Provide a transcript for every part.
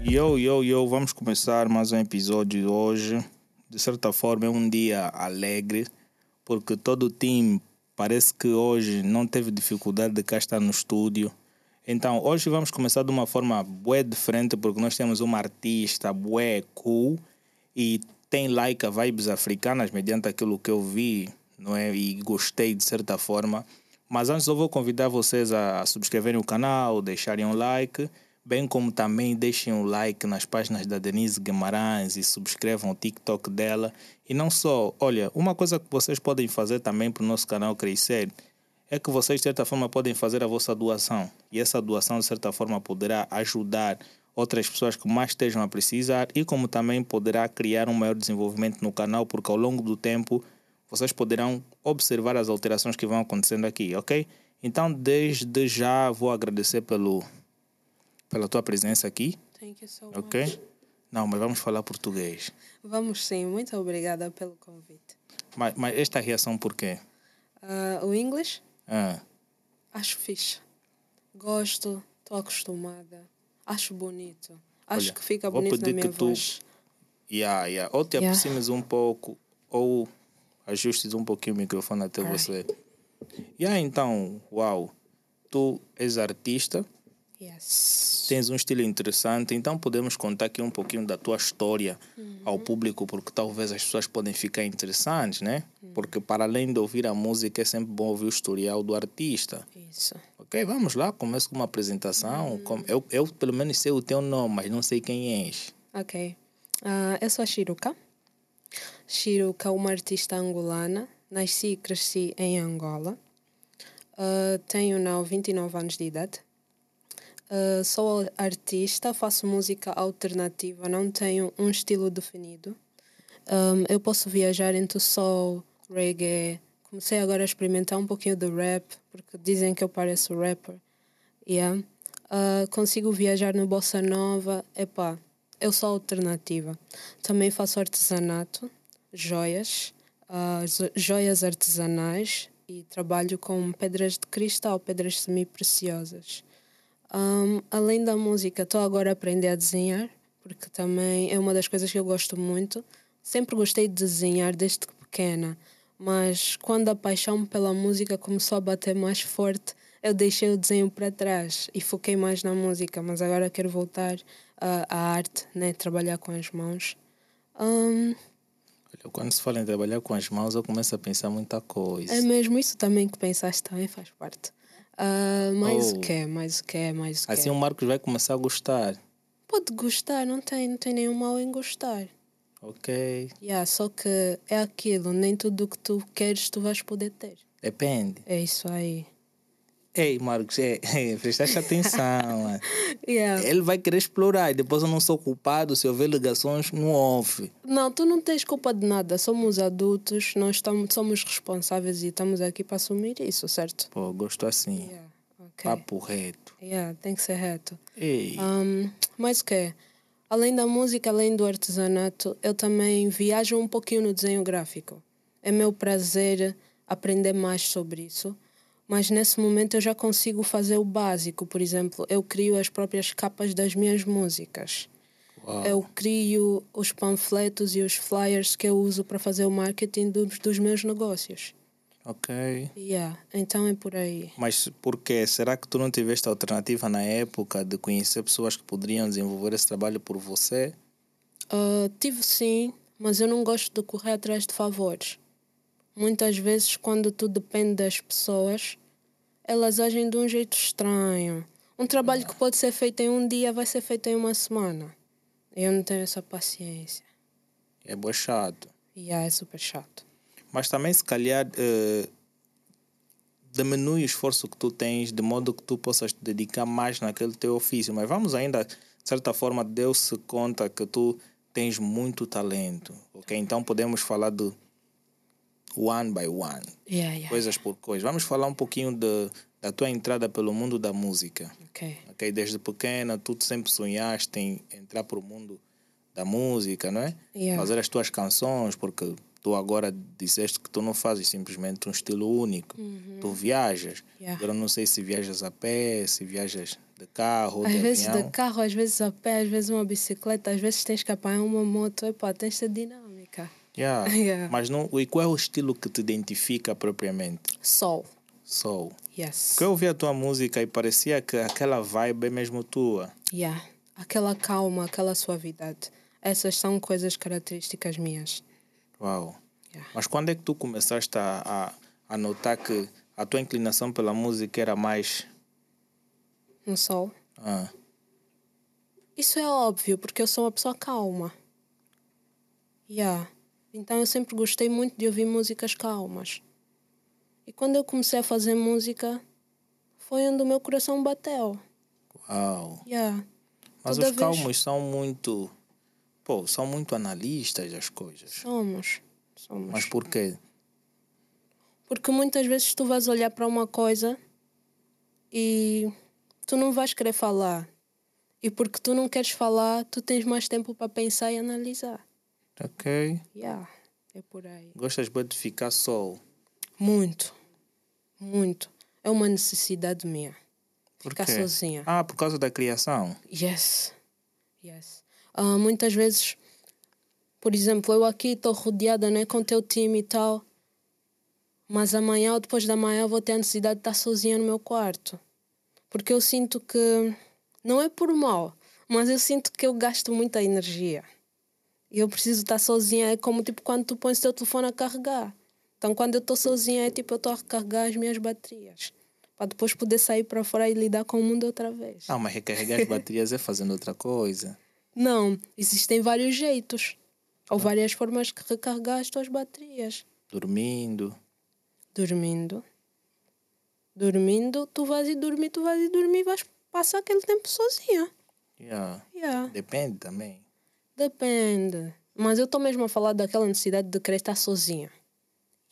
Yo, yo, yo, vamos começar mais um episódio de hoje. De certa forma é um dia alegre, porque todo o time parece que hoje não teve dificuldade de cá estar no estúdio. Então, hoje vamos começar de uma forma bué diferente, porque nós temos uma artista bué cool e tem like a vibes africanas mediante aquilo que eu vi, não é? E gostei de certa forma. Mas antes eu vou convidar vocês a subscreverem o canal, deixarem um like, bem como também deixem um like nas páginas da Denise Guimarães e subscrevam o TikTok dela. E não só, olha, uma coisa que vocês podem fazer também para o nosso canal crescer é que vocês de certa forma podem fazer a vossa doação. E essa doação de certa forma poderá ajudar outras pessoas que mais estejam a precisar e como também poderá criar um maior desenvolvimento no canal, porque ao longo do tempo vocês poderão observar as alterações que vão acontecendo aqui, ok? Então, desde já vou agradecer pelo, pela tua presença aqui. Thank you so Ok? much. Não, mas vamos falar português. Vamos sim, muito obrigada pelo convite. Mas, mas esta reação por quê? Ah, o inglês? Ah, Acho fixe. Gosto, estou acostumada. Acho bonito. Acho Olha, que fica bonito na pedir minha que tu- yeah, yeah. Ou te Yeah. aproximes um pouco, ou ajustes um pouquinho o microfone até Alright. você. E aí, então, uau, tu és artista, Yes. tens um estilo interessante, então podemos contar aqui um pouquinho da tua história Uhum. ao público, porque talvez as pessoas podem ficar interessantes, né? Uhum. Porque para além de ouvir a música, é sempre bom ouvir o historial do artista. Isso. Ok, vamos lá, começo com uma apresentação. Uhum. Com- Eu, eu pelo menos sei o teu nome, mas não sei quem és. Ok. Ah, eu sou a Shiruka. Shiruka é uma artista angolana. Nasci e cresci em Angola. Ah, tenho now 29 anos de idade. Ah, sou artista, faço música alternativa, não tenho um estilo definido. Um, eu posso viajar entre soul, reggae. Comecei agora a experimentar um pouquinho de rap, porque dizem que eu pareço rapper. Yeah. Ah, consigo viajar no Bossa Nova. Epá, eu sou alternativa. Também faço artesanato, joias, zo- joias artesanais e trabalho com pedras de cristal, pedras semi-preciosas. Um, além da música, estou agora a aprender a desenhar, porque também é uma das coisas que eu gosto muito. Sempre gostei de desenhar desde pequena, mas quando a paixão pela música começou a bater mais forte, eu deixei o desenho para trás e foquei mais na música. Mas agora quero voltar ah, à arte, né? trabalhar com as mãos. Um, Olha, quando se fala em trabalhar com as mãos, eu começo a pensar muita coisa. é mesmo isso também que pensaste, também faz parte. Ah, mais Oh. o que, mais o que, mais o que. Assim o Marcos vai começar a gostar. Pode gostar, não tem, não tem nenhum mal em gostar. Ok, Yeah, só que é aquilo, nem tudo o que tu queres tu vais poder ter. depende. É isso aí. Ei, Marcos, é, é, prestaste atenção. mano. Yeah. Ele vai querer explorar e depois eu não sou culpado se houver ligações, não ouve. Não, tu não tens culpa de nada. Somos adultos, nós estamos, somos responsáveis e estamos aqui para assumir isso, certo? Pô, gosto assim. Yeah. ok. Papo reto. Yeah, tem que ser reto. Ei, Um, mas o quê? Além da música, além do artesanato, eu também viajo um pouquinho no desenho gráfico. É meu prazer aprender mais sobre isso. Mas nesse momento eu já consigo fazer o básico. Por exemplo, eu crio as próprias capas das minhas músicas. uau. Eu crio os panfletos e os flyers que eu uso para fazer o marketing dos, dos meus negócios. Ok. Yeah, então é por aí. Mas por quê? Será que tu não tiveste alternativa na época de conhecer pessoas que poderiam desenvolver esse trabalho por você? Ah, tive sim, mas eu não gosto de correr atrás de favores. Muitas vezes, quando tu depende das pessoas, elas agem de um jeito estranho. Um trabalho que pode ser feito em um dia vai ser feito em uma semana. Eu não tenho essa paciência. É boa chato. E yeah, é super chato. Mas também, se calhar, eh, diminui o esforço que tu tens de modo que tu possas te dedicar mais naquele teu ofício. Mas vamos ainda, de certa forma, deu-se conta que tu tens muito talento. Ok? Então podemos falar do one by one, Yeah, yeah, coisas por coisas. Vamos falar um pouquinho de, da tua entrada pelo mundo da música. Ok. Ok, desde pequena, tu sempre sonhaste em entrar para o mundo da música, não é? Fazer as tuas canções, porque tu agora disseste que tu não fazes simplesmente um estilo único. Tu viajas. Uhum. Yeah. Agora não sei se viajas a pé, se viajas de carro, Às de vezes avião. de carro, às vezes a pé, às vezes uma bicicleta, às vezes tens que apanhar uma moto. Epá, tens essa dinâmica. Yeah. Yeah. Mas não, e qual é o estilo que te identifica propriamente? Soul. Soul. Yes. Porque eu ouvi a tua música e parecia que aquela vibe é mesmo tua. Yeah. Aquela calma, aquela suavidade. Essas são coisas características minhas. Uau. Yeah. Mas quando é que tu começaste a, a, a notar que a tua inclinação pela música era mais. No soul. Ah, Isso é óbvio, porque eu sou uma pessoa calma. Yeah. Então eu sempre gostei muito de ouvir músicas calmas. E quando eu comecei a fazer música, foi onde o meu coração bateu. uau. Yeah. Mas Toda os vez- calmos são muito. Pô, são muito analistas das coisas. Somos. Somos. Mas por quê? Porque muitas vezes tu vais olhar para uma coisa e tu não vais querer falar. E porque tu não queres falar, tu tens mais tempo para pensar e analisar. Ok. Yeah, é por aí. Gostas bem de ficar só. Muito. Muito. É uma necessidade minha. Por Ficar quê? sozinha. Ah, por causa da criação. Yes. Yes. Ah, muitas vezes, por exemplo, eu aqui estou rodeada né, com o teu time e tal, mas amanhã ou depois da manhã vou ter a necessidade de estar sozinha no meu quarto. Porque eu sinto que, não é por mal, mas eu sinto que eu gasto muita energia. E eu preciso estar sozinha. É como tipo quando tu pões o teu telefone a carregar. Então quando eu estou sozinha é tipo eu estou a recarregar as minhas baterias. Para depois poder sair para fora e lidar com o mundo outra vez. Ah, mas recarregar as baterias é fazendo outra coisa. Não, existem vários jeitos. Ou várias formas de recarregar as tuas baterias. Dormindo. Dormindo. Dormindo, tu vais e dormir, tu vais e dormir, vais passar aquele tempo sozinha. Yeah. Yeah. Depende também. Depende. Mas eu estou mesmo a falar daquela necessidade de querer estar sozinha.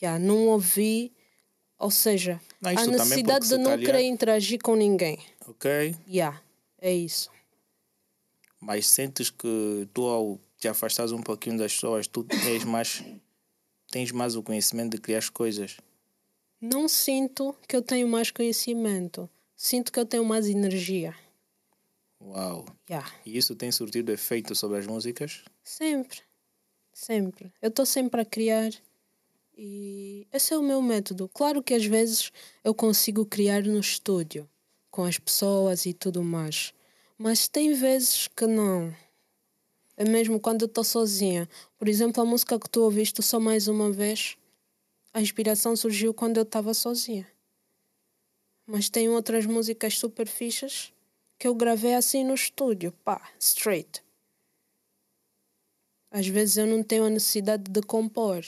Yeah, não ouvi, ou seja, Não, a também necessidade de não calhar- querer interagir com ninguém. Ok? Yeah, é isso. Mas sentes que tu, ao te afastares um pouquinho das pessoas, tu tens mais, tens mais o conhecimento de criar as coisas. Não sinto que eu tenho mais conhecimento. Sinto que eu tenho mais energia. Uau. Yeah. E isso tem surtido efeito sobre as músicas? Sempre. Sempre. Eu estou sempre a criar e esse é o meu método. Claro que às vezes eu consigo criar no estúdio com as pessoas e tudo mais, mas tem vezes que não. É mesmo quando eu estou sozinha. Por exemplo, a música que tu ouviste só mais uma vez, a inspiração surgiu quando eu estava sozinha. Mas tem outras músicas super fichas que eu gravei assim no estúdio, pá, straight. Às vezes eu não tenho a necessidade de compor.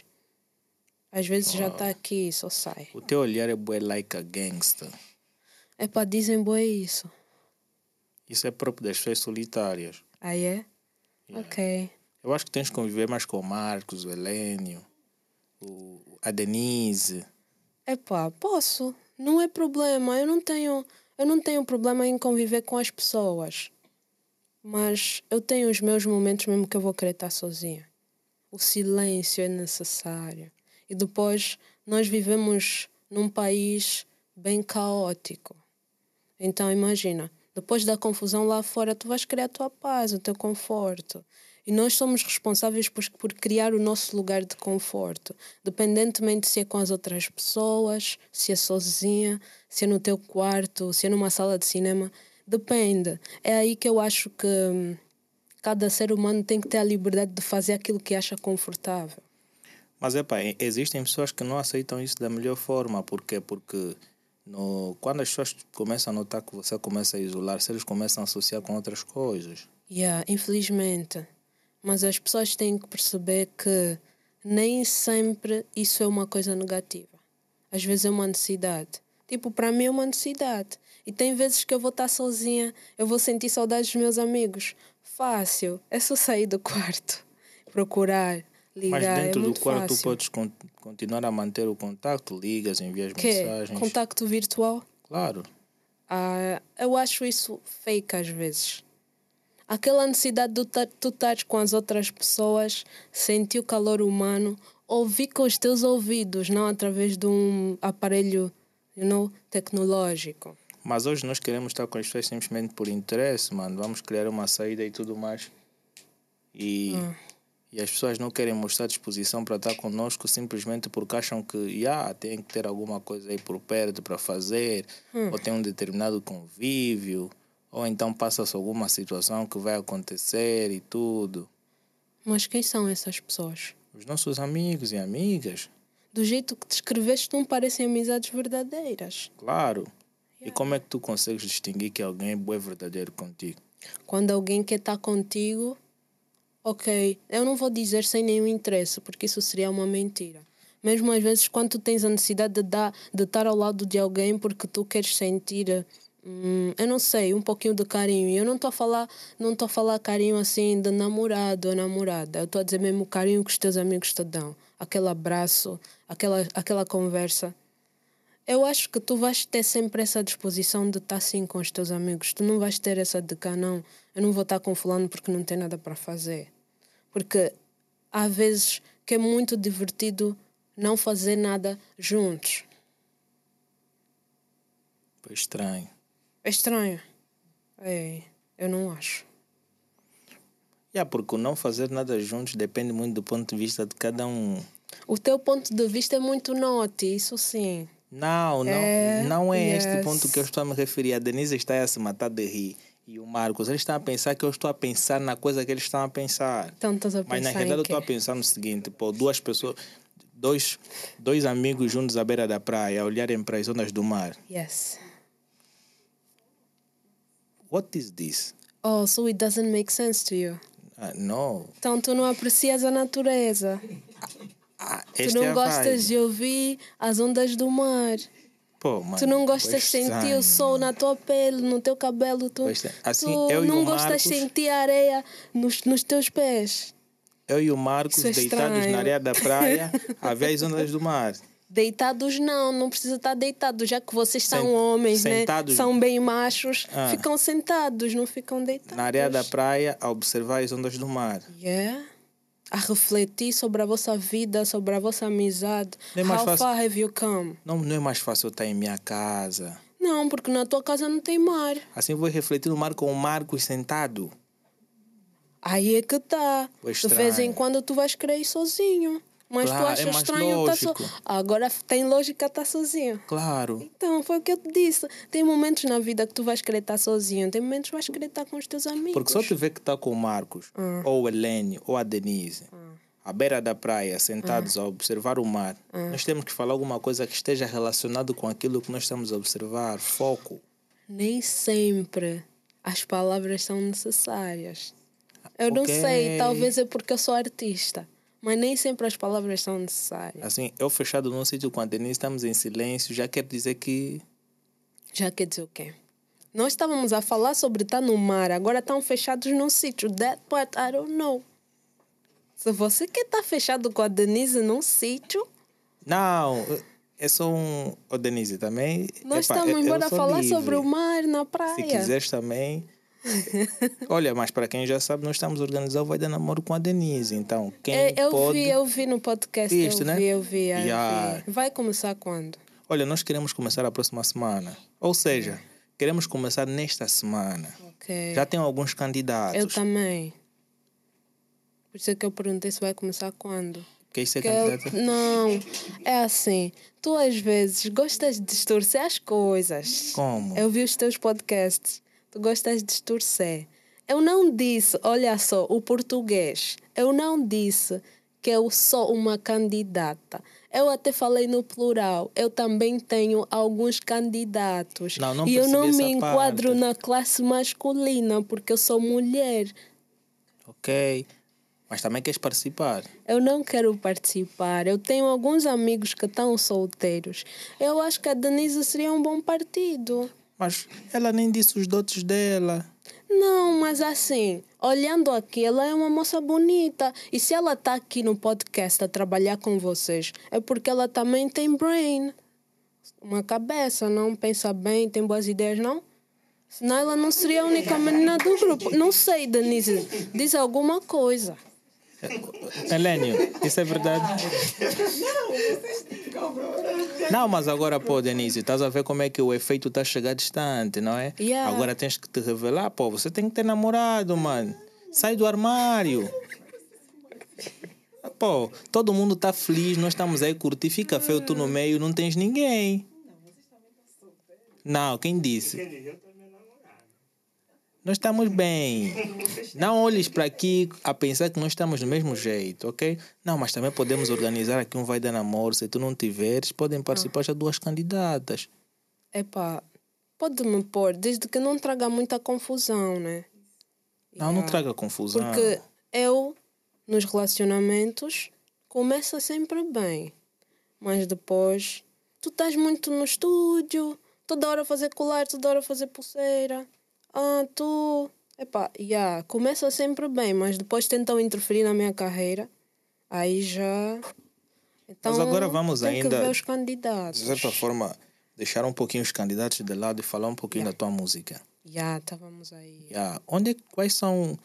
Às vezes já está aqui, só sai. O teu olhar é bué like a gangster. É para dizem boa isso. Isso é próprio das pessoas solitárias. Aí é? Ok. Eu acho que tens que conviver mais com o Marcos, o Helênio, o, a Denise. Epá, posso. Não é problema. Eu não tenho, eu não tenho problema em conviver com as pessoas. Mas eu tenho os meus momentos mesmo que eu vou querer estar sozinha. O silêncio é necessário. E depois nós vivemos num país bem caótico. Então imagina, depois da confusão lá fora, tu vais criar a tua paz, o teu conforto. E nós somos responsáveis por, por criar o nosso lugar de conforto, independentemente se é com as outras pessoas, se é sozinha, se é no teu quarto, se é numa sala de cinema. Depende. É aí que eu acho que hum, cada ser humano tem que ter a liberdade de fazer aquilo que acha confortável. Mas é pá, existem pessoas que não aceitam isso da melhor forma. Por quê? Porque no, quando as pessoas começam a notar que você começa a isolar-se, eles começam a associar com outras coisas. Yeah, infelizmente. Mas as pessoas têm que perceber que nem sempre isso é uma coisa negativa. Às vezes é uma necessidade. Tipo, para mim é uma necessidade. E tem vezes que eu vou estar sozinha, eu vou sentir saudades dos meus amigos. Fácil. É só sair do quarto, procurar, ligar. Mas dentro é do quarto tu fácil. podes con- continuar a manter o contato, ligas, envias Que mensagens. contacto virtual? Claro. Ah, eu acho isso fake às vezes. Aquela necessidade de tu estares com as outras pessoas, sentir o calor humano, ouvir com os teus ouvidos, não através de um aparelho you know, tecnológico. Mas hoje nós queremos estar com as pessoas simplesmente por interesse, mano. Vamos criar uma saída e tudo mais. E, Hum. e as pessoas não querem mostrar disposição para estar conosco simplesmente porque acham que yeah, tem que ter alguma coisa aí por perto para fazer, Hum. ou tem um determinado convívio, ou então passa-se alguma situação que vai acontecer e tudo. Mas quem são essas pessoas? Os nossos amigos e amigas, Do jeito que descreveste, não parecem amizades verdadeiras. claro. E como é que tu consegues distinguir que alguém é verdadeiro contigo? Quando alguém quer estar contigo, ok, eu não vou dizer sem nenhum interesse, porque isso seria uma mentira. Mesmo às vezes, quando tu tens a necessidade de, dar, de estar ao lado de alguém porque tu queres sentir, hum, eu não sei, um pouquinho de carinho. Eu não estou a falar, não estou a falar carinho assim de namorado ou namorada. Eu estou a dizer mesmo o carinho que os teus amigos te dão. Aquele abraço, aquela, aquela conversa. Eu acho que tu vais ter sempre essa disposição de estar assim com os teus amigos. Tu não vais ter essa de cá, não. Eu não vou estar com fulano porque não tem nada para fazer. Porque há vezes que é muito divertido não fazer nada juntos. Pois estranho. É estranho. É, eu não acho. Yeah, porque o não fazer nada juntos depende muito do ponto de vista de cada um. O teu ponto de vista é muito note, isso sim. Não, não É, não é este yes. ponto que eu estou a me referir. A Denise está a se matar de rir. E o Marcos, eles estão a pensar que eu estou a pensar na coisa que eles estão a pensar. Então estás a Mas na pensar realidade eu estou a pensar no seguinte, pô, duas pessoas, dois, dois amigos juntos à beira da praia, a olharem para as ondas do mar. Yes. What is this? Oh, so it doesn't make sense to you. Ah, não. Então tu não aprecias a natureza. Ah, Tu é não a gostas de ouvir as ondas do mar. Pô, mano, Tu não gostas de pois sentir o sol na tua pele, no teu cabelo. Tu, é. Assim, tu eu não gostas de sentir a areia nos, nos teus pés. Eu e o Marcos é deitados na areia da praia a ver as ondas do mar. Deitados não, não precisa estar deitados, já que vocês são Sen- homens, sentados. né? São bem machos, Ah. ficam sentados, não ficam deitados. Na areia da praia a observar as ondas do mar. Yeah. A refletir sobre a vossa vida, sobre a vossa amizade. Não é mais How fácil- far have you come? Não, não é mais fácil estar em minha casa. Não, porque na tua casa não tem mar. Assim vou refletir no mar com o Marcos sentado. Aí é que tá. De vez em quando tu vais ir sozinho. Mas Claro, tu é achas mais estranho estar so... Agora tem lógica estar sozinho. Claro. Então, foi o que eu te disse. Tem momentos na vida que tu vais querer estar sozinho, tem momentos que vais querer estar com os teus amigos. Porque só te ver que está com o Marcos, Ah. ou o Helene, ou a Denise, à beira da praia, sentados a observar o mar, nós temos que falar alguma coisa que esteja relacionado com aquilo que nós estamos a observar. Foco. Nem sempre as palavras são necessárias. Eu não Ok. sei, talvez é porque eu sou artista. Mas nem sempre as palavras são necessárias. Assim, eu fechado num sítio com a Denise, estamos em silêncio, já quer dizer que. Já quer dizer o quê? Nós estávamos a falar sobre estar no mar, agora estão fechados num sítio. That part I don't know. Se você quer estar fechado com a Denise num sítio, Não, é só um. Ô, Denise, também. nós estamos embora sou falar livre. sobre o mar na praia. Se quiseres também. Olha, mas para quem já sabe, nós estamos a organizar o Vai Dar Namoro com a Denise. Então, quem É, eu pode. vi, eu vi no podcast, Viste, eu né? vi, eu vi, eu Yeah. vi. Vai começar quando? Olha, nós queremos começar a próxima semana. Ou seja, queremos começar nesta semana. Ok. Já tem alguns candidatos. Eu também. Por isso é que eu perguntei se vai começar quando. Quer ser Que eu- candidato? Não, é assim. Tu às vezes gostas de distorcer as coisas. Como? Eu vi os teus podcasts. Tu gostas de distorcer. Eu não disse, olha só, o português. Eu não disse que eu sou uma candidata. Eu até falei no plural. Eu também tenho alguns candidatos. Não, não e eu não me enquadro parte. na classe masculina porque eu sou mulher. Ok. Mas também queres participar. Eu não quero participar. Eu tenho alguns amigos que estão solteiros. Eu acho que a Denise seria um bom partido. Mas ela nem disse os dotes dela. Não, mas assim, olhando aqui, ela é uma moça bonita. E se ela está aqui no podcast a trabalhar com vocês, é porque ela também tem brain. Uma cabeça, não pensa bem, tem boas ideias, não? Senão ela não seria a única menina do grupo. Não sei, Denise. Diz alguma coisa. Helênio, isso é verdade? Não, mas agora, pô, Denise, estás a ver como é que o efeito está a chegar distante, não é? Yeah. Agora tens que te revelar, pô, você tem que ter namorado, mano. Sai do armário. Pô, todo mundo está feliz, nós estamos aí curtir, fica feio tu no meio, não tens ninguém. Não, quem disse? Nós estamos bem. Não olhes para aqui a pensar que nós estamos do mesmo jeito, ok? Não, mas também podemos organizar aqui um vai dar namoro. Se tu não tiveres, podem participar já duas candidatas. Epá, pode-me pôr, desde que não traga muita confusão, né? Não, não traga confusão. Porque eu, nos relacionamentos, começa sempre bem. Mas depois, tu estás muito no estúdio, toda hora a fazer colar, toda hora fazer pulseira. Ah, tu. Epá, yeah, começa sempre bem, mas depois tentam interferir na minha carreira. Aí já. Então, Mas agora vamos tem ainda- Que ver os candidatos. De certa forma, deixar um pouquinho os candidatos de lado e falar um pouquinho da tua música. Já, estávamos aí. Yeah. Onde quais são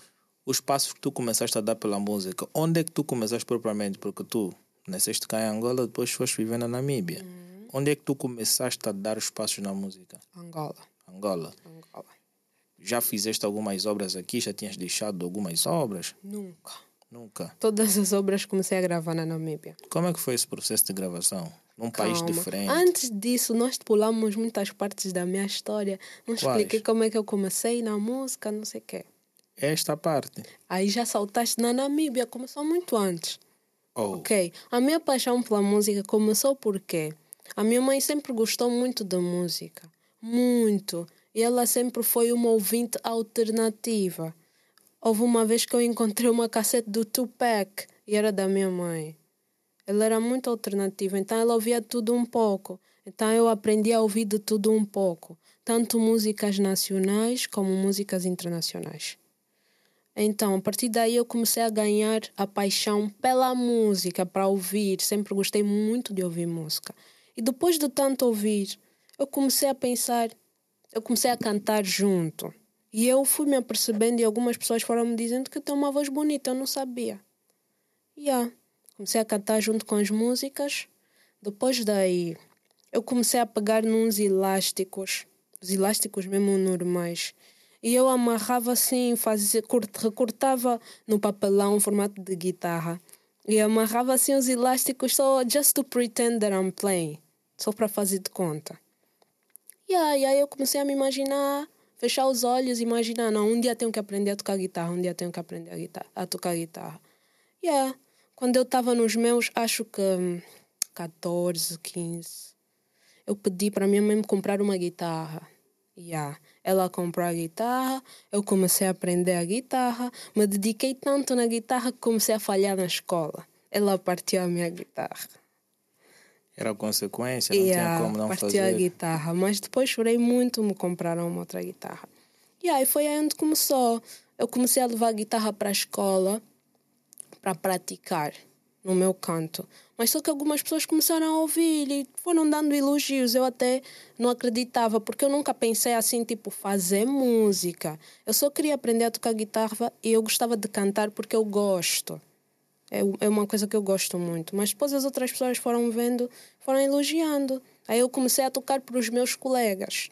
os passos que tu começaste a dar pela música? Onde é que tu começaste propriamente? Porque tu nasceste cá em Angola, depois foste viver na Namíbia. Onde é que tu começaste a dar os passos na música? Angola. Angola. Angola. Já fizeste algumas obras aqui? Já tinhas deixado algumas obras? Nunca. Nunca. Todas as obras comecei a gravar na Namíbia. Como é que foi esse processo de gravação? Num país Calma. diferente? Antes disso, nós pulamos muitas partes da minha história. Não Quais? expliquei como é que eu comecei na música, não sei o quê. Esta parte. Aí já saltaste na Namíbia, começou muito antes. Oh, Ok, a minha paixão pela música começou porque a minha mãe sempre gostou muito da música. Muito. E ela sempre foi uma ouvinte alternativa. Houve uma vez que eu encontrei uma cassete do Tupac e era da minha mãe. Ela era muito alternativa, então ela ouvia tudo um pouco. Então eu aprendi a ouvir de tudo um pouco, tanto músicas nacionais como músicas internacionais. Então, a partir daí eu comecei a ganhar a paixão pela música, para ouvir. Sempre gostei muito de ouvir música. E depois de tanto ouvir, eu comecei a pensar, eu comecei a cantar junto. E eu fui me apercebendo e algumas pessoas foram me dizendo que tenho uma voz bonita, eu não sabia. E yeah, comecei a cantar junto com as músicas. Depois daí, eu comecei a pegar nos elásticos, os elásticos mesmo normais. E eu amarrava assim, fazia, cort- recortava no papelão, formato de guitarra. E amarrava assim os elásticos só just to pretend that I'm playing. Só para fazer de conta. E aí, eu comecei a me imaginar, fechar os olhos e imaginar, não, um dia tenho que aprender a tocar guitarra, um dia tenho que aprender a, guitarra, a tocar guitarra. Yeah. Quando eu estava nos meus, acho que hum, 14, 15, eu pedi para minha mãe me comprar uma guitarra. Yeah. Ela comprou a guitarra, eu comecei a aprender a guitarra, me dediquei tanto na guitarra que comecei a falhar na escola. Ela partiu a minha guitarra. Era consequência, não Yeah, tinha como não partiu a fazer. guitarra, mas depois chorei muito, me compraram uma outra guitarra. E aí foi aí onde começou. Eu comecei a levar a guitarra para a escola para praticar no meu canto. Mas só que algumas pessoas começaram a ouvir e foram dando elogios. Eu até não acreditava, porque eu nunca pensei assim, tipo, fazer música. Eu só queria aprender a tocar guitarra e eu gostava de cantar porque eu gosto. É, é uma coisa que eu gosto muito. Mas depois as outras pessoas foram vendo, foram elogiando. Aí eu comecei a tocar para os meus colegas.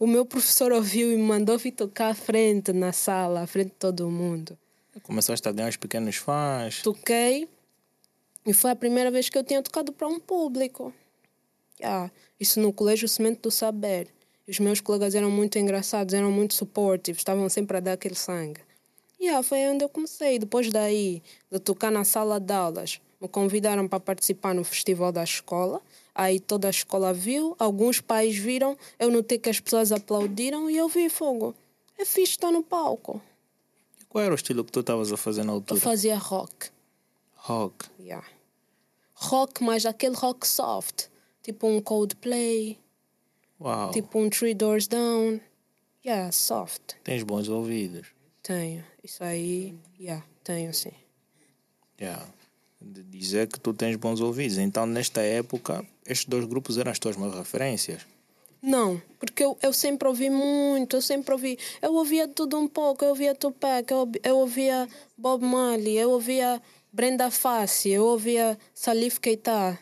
O meu professor ouviu e me mandou vir tocar à frente na sala, à frente de todo mundo. Começaste a ganhar os pequenos fãs. Toquei e foi a primeira vez que eu tinha tocado para um público. Yeah. Isso no Colégio Semente do Saber. E os meus colegas eram muito engraçados, eram muito supportive, estavam sempre a dar aquele sangue. Yeah, foi onde eu comecei. Depois daí, de tocar na sala de aulas, me convidaram para participar no festival da escola. Aí toda a escola viu, alguns pais viram, eu notei que as pessoas aplaudiram e eu vi fogo. É fixe estar no palco. Qual era o estilo que tu estavas a fazer na Eu altura? fazia rock. Rock. Yeah. Rock, mas aquele rock soft. Tipo um Coldplay, Uau. tipo um Three Doors Down. Yeah, soft. Tens bons ouvidos. Tenho. Isso aí, yeah, tenho sim. Yeah. De dizer que tu tens bons ouvidos. Então, nesta época, estes dois grupos eram as tuas maiores referências. Não, porque eu, eu sempre ouvi muito, eu sempre ouvi. Eu ouvia tudo um pouco, eu ouvia Tupac, eu, eu ouvia Bob Marley, eu ouvia Brenda Fassi, eu ouvia Salif Keita.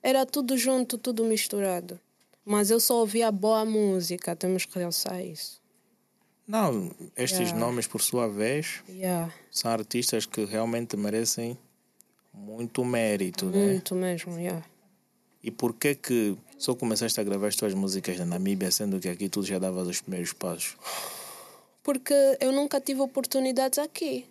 Era tudo junto, tudo misturado. Mas eu só ouvia boa música, temos que realçar isso. Não, estes Yeah. nomes, por sua vez, Yeah, são artistas que realmente merecem muito mérito, né? muito mesmo, yeah. E por que que só começaste a gravar as tuas músicas na Namíbia, sendo que aqui tu já davas os primeiros passos? Porque eu nunca tive oportunidades aqui.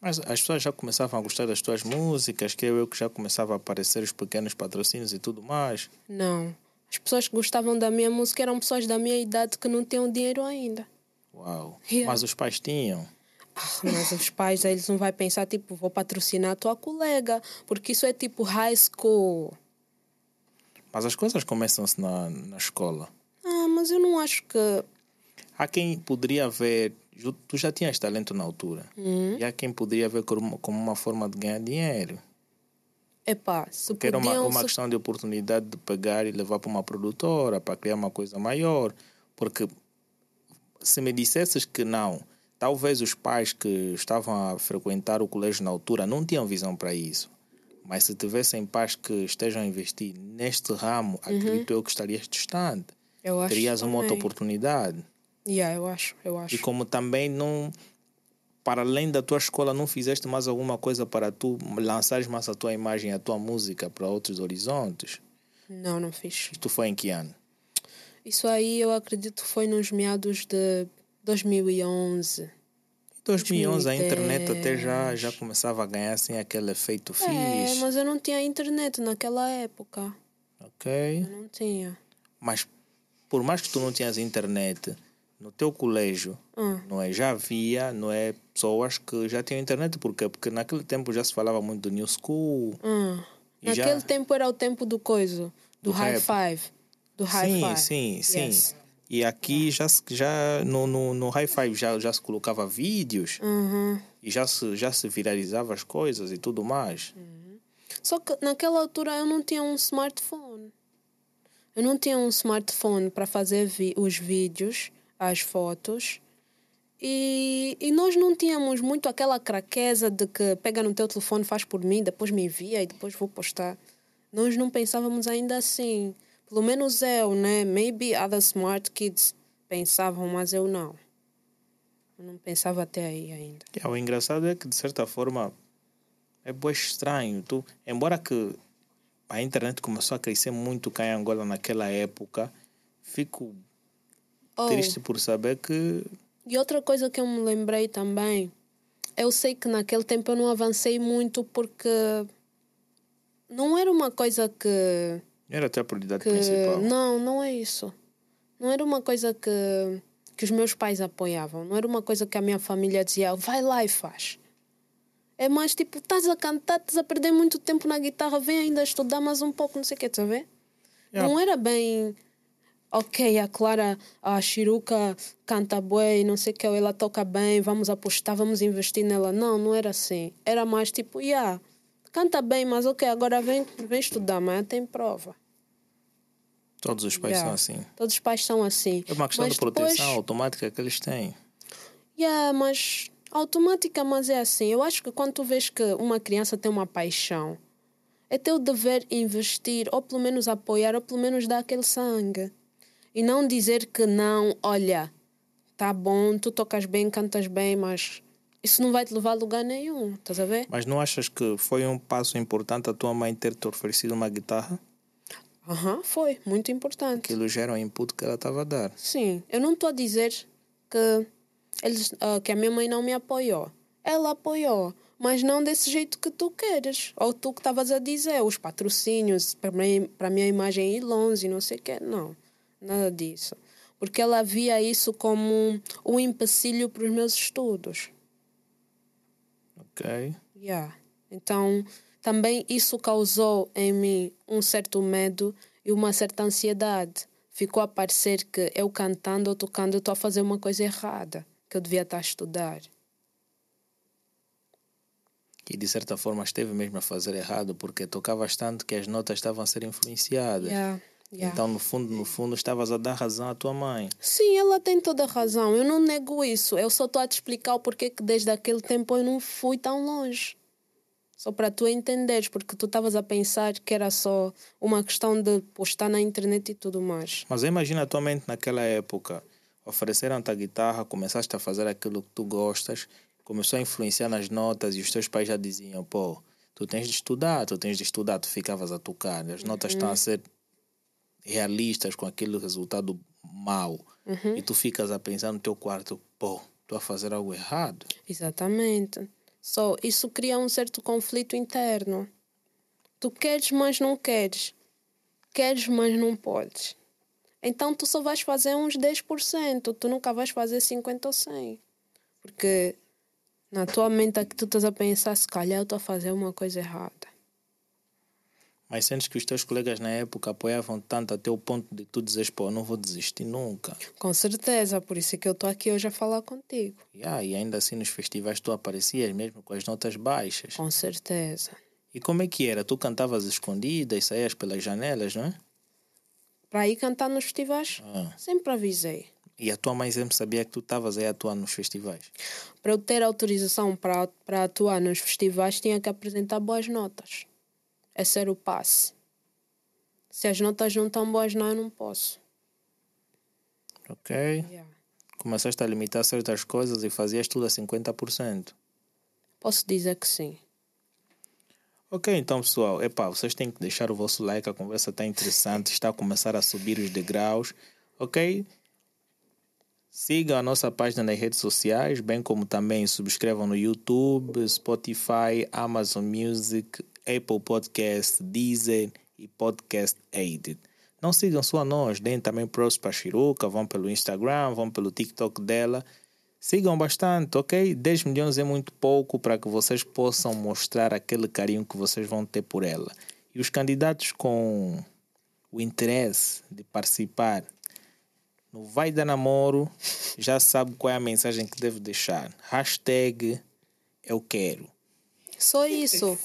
Mas as pessoas já começavam a gostar das tuas músicas, que eu que já começava a aparecer os pequenos patrocínios e tudo mais. Não. As pessoas que gostavam da minha música eram pessoas da minha idade que não tinham dinheiro ainda. Uau. Yeah. Mas os pais tinham. Ah, mas os pais, eles não vão pensar, tipo, vou patrocinar a tua colega, porque isso é tipo high school. Mas as coisas começam-se na, na escola. Ah, mas eu não acho que. Há quem poderia ver, tu já tinhas talento na altura, Hum? e há quem poderia ver como, como uma forma de ganhar dinheiro. Epá, se Que era uma, podiam... uma se- questão de oportunidade de pegar e levar para uma produtora, para criar uma coisa maior. Porque se me dissesses que não, talvez os pais que estavam a frequentar o colégio na altura não tinham visão para isso. Mas se tivessem pais que estejam a investir neste ramo, acredito eu que estarias distante. Eu acho Terias uma outra também. oportunidade. Yeah, eu acho, eu acho. E como também não, para além da tua escola, não fizeste mais alguma coisa para tu lançares mais a tua imagem, a tua música para outros horizontes? Não, não fiz. Isto foi em que ano? Isso aí eu acredito que foi nos meados de 2011. Em 2011 a internet até 2010. já, já começava a ganhar assim aquele efeito É, fixe. mas eu não tinha internet naquela época. Ok? Eu não tinha. Mas por mais que tu não tinhas internet, no teu colégio, Ah. não é? Já havia, não é? Pessoas que já tinham internet. Por quê? Porque naquele tempo já se falava muito do New School. Ah. E já- Naquele tempo era o tempo do coiso, do, Do high rap. five. Do high sim, sim, sim. Yes. E aqui já, já no, no, no High Five já, já se colocava vídeos Uhum. e já se, já se viralizava as coisas e tudo mais. Só que naquela altura eu não tinha um smartphone. Eu não tinha um smartphone para fazer vi- os vídeos, as fotos. E, e nós não tínhamos muito aquela craqueza de que pega no teu telefone, faz por mim, depois me envia e depois vou postar. Nós não pensávamos ainda assim. Pelo menos eu, né? Maybe other smart kids pensavam, mas eu não. Eu não pensava até aí ainda. E, o engraçado é que, de certa forma, é bem estranho. Tu, embora que a internet começou a crescer muito cá em Angola naquela época, fico Oh. triste por saber que E outra coisa que eu me lembrei também, eu sei que naquele tempo eu não avancei muito porque não era uma coisa que. Era a tua prioridade que principal. não, não é isso. Não era uma coisa que, que os meus pais apoiavam. Não era uma coisa que a minha família dizia, vai lá e faz. É mais tipo, estás a cantar, estás a perder muito tempo na guitarra, vem ainda estudar mais um pouco, não sei o que, estás a ver? Yeah. Não era bem. Ok, a Clara, a Chiruca canta bem, não sei o que, ela toca bem, vamos apostar, vamos investir nela. Não, não era assim. Era mais tipo, yeah, canta bem, mas ok, agora vem, vem estudar, amanhã tem prova. Todos os pais Yeah. são assim. Todos os pais são assim. É uma questão mas de proteção Depois, automática que eles têm. yeah, mas automática, mas é assim. Eu acho que quando tu vês que uma criança tem uma paixão, é teu dever investir, ou pelo menos apoiar, ou pelo menos dar aquele sangue. E não dizer que não, olha, tá bom, tu tocas bem, cantas bem, mas isso não vai te levar a lugar nenhum, estás a ver? Mas não achas que foi um passo importante a tua mãe ter te oferecido uma guitarra? Aham, foi, muito importante. Aquilo já era um input que ela estava a dar. Sim, eu não estou a dizer que, eles, ah, que a minha mãe não me apoiou. Ela apoiou, mas não desse jeito que tu queres. Ou tu que estavas a dizer, os patrocínios para mim- a minha imagem ir longe não sei o quê. Não, nada disso. Porque ela via isso como um, um empecilho para os meus estudos. Ok? Yeah. Então, também isso causou em mim um certo medo e uma certa ansiedade. Ficou a parecer que eu cantando ou tocando estou a fazer uma coisa errada, que eu devia estar a estudar. Que de certa forma esteve mesmo a fazer errado porque tocavas tanto que as notas estavam a ser influenciadas. Yeah. Yeah. Então, no fundo, no fundo, estavas a dar razão à tua mãe. Sim, ela tem toda a razão. Eu não nego isso. Eu só estou a te explicar o porquê que desde aquele tempo eu não fui tão longe. Só para tu entenderes, porque tu estavas a pensar que era só uma questão de postar na internet e tudo mais. Mas imagina a tua mente naquela época. Ofereceram-te a guitarra, começaste a fazer aquilo que tu gostas, começou a influenciar nas notas e os teus pais já diziam, pô, tu tens de estudar, tu tens de estudar, tu ficavas a tocar. As notas estão a ser realistas com aquele resultado mau. E tu ficas a pensar no teu quarto, pô, estou a fazer algo errado. Exatamente. Só isso cria um certo conflito interno. Tu queres, mas não queres. Queres, mas não podes. Então tu só vais fazer uns 10%, tu nunca vais fazer 50 ou 100. Porque na tua mente é que tu estás a pensar, se calhar eu estou a fazer uma coisa errada. Mas sentes que os teus colegas na época apoiavam tanto até o ponto de tu dizes, pô, não vou desistir nunca. Com certeza, por isso é que eu estou aqui hoje a falar contigo. Yeah, e ainda assim nos festivais tu aparecias mesmo com as notas baixas. Com certeza. E como é que era? Tu cantavas escondidas, saías pelas janelas, não é? Para ir cantar nos festivais, Ah. sempre avisei. E a tua mãe sempre sabia que tu estavas aí a atuar nos festivais. Para eu ter autorização para atuar nos festivais, tinha que apresentar boas notas. Esse era o passe. Se as notas não estão boas, não, eu não posso. Ok? Yeah. Começaste a limitar certas coisas e fazias tudo a 50%. Posso dizer que sim. Ok, então pessoal, epá, vocês têm que deixar o vosso like, a conversa está interessante, está a começar a subir os degraus, ok? Sigam a nossa página nas redes sociais, bem como também subscrevam no YouTube, Spotify, Amazon Music, Apple Podcast, Deezer e Podcast Aided. Não sigam só nós, deem também pros para a Chiruca, vão pelo Instagram, vão pelo TikTok dela. Sigam bastante, ok? 10 milhões é muito pouco para que vocês possam mostrar aquele carinho que vocês vão ter por ela. E os candidatos com o interesse de participar no Vai Dar Namoro já sabe qual é a mensagem que deve deixar. Hashtag eu quero. Só isso.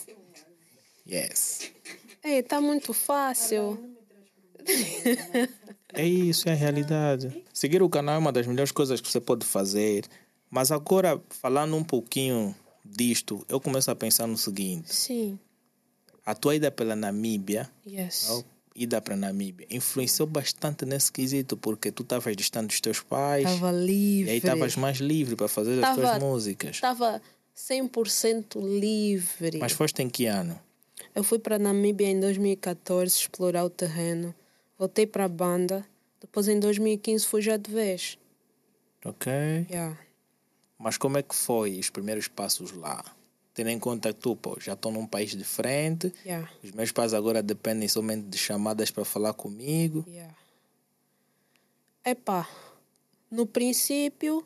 Yes. Ei, tá muito fácil. É isso, é a realidade. Seguir o canal é uma das melhores coisas que você pode fazer. Mas agora, falando um pouquinho disto, eu começo a pensar no seguinte. Sim. A tua ida pela Namíbia, Yes. ou ida para Namíbia, influenciou bastante nesse quesito, porque tu estavas distante dos teus pais Estava e livre. aí estavas mais livre para fazer as Tava- tuas músicas. Estava 100% livre. Mas foste em que ano? Eu fui para Namíbia em 2014 explorar o terreno. Voltei para a banda. Depois em 2015 fui já de vez. Ok. Yeah. Mas como é que foi os primeiros passos lá? Tendo em conta que tu, pô, já estou num país diferente, Yeah. os meus pais agora dependem somente de chamadas para falar comigo. Yeah. Epá, no princípio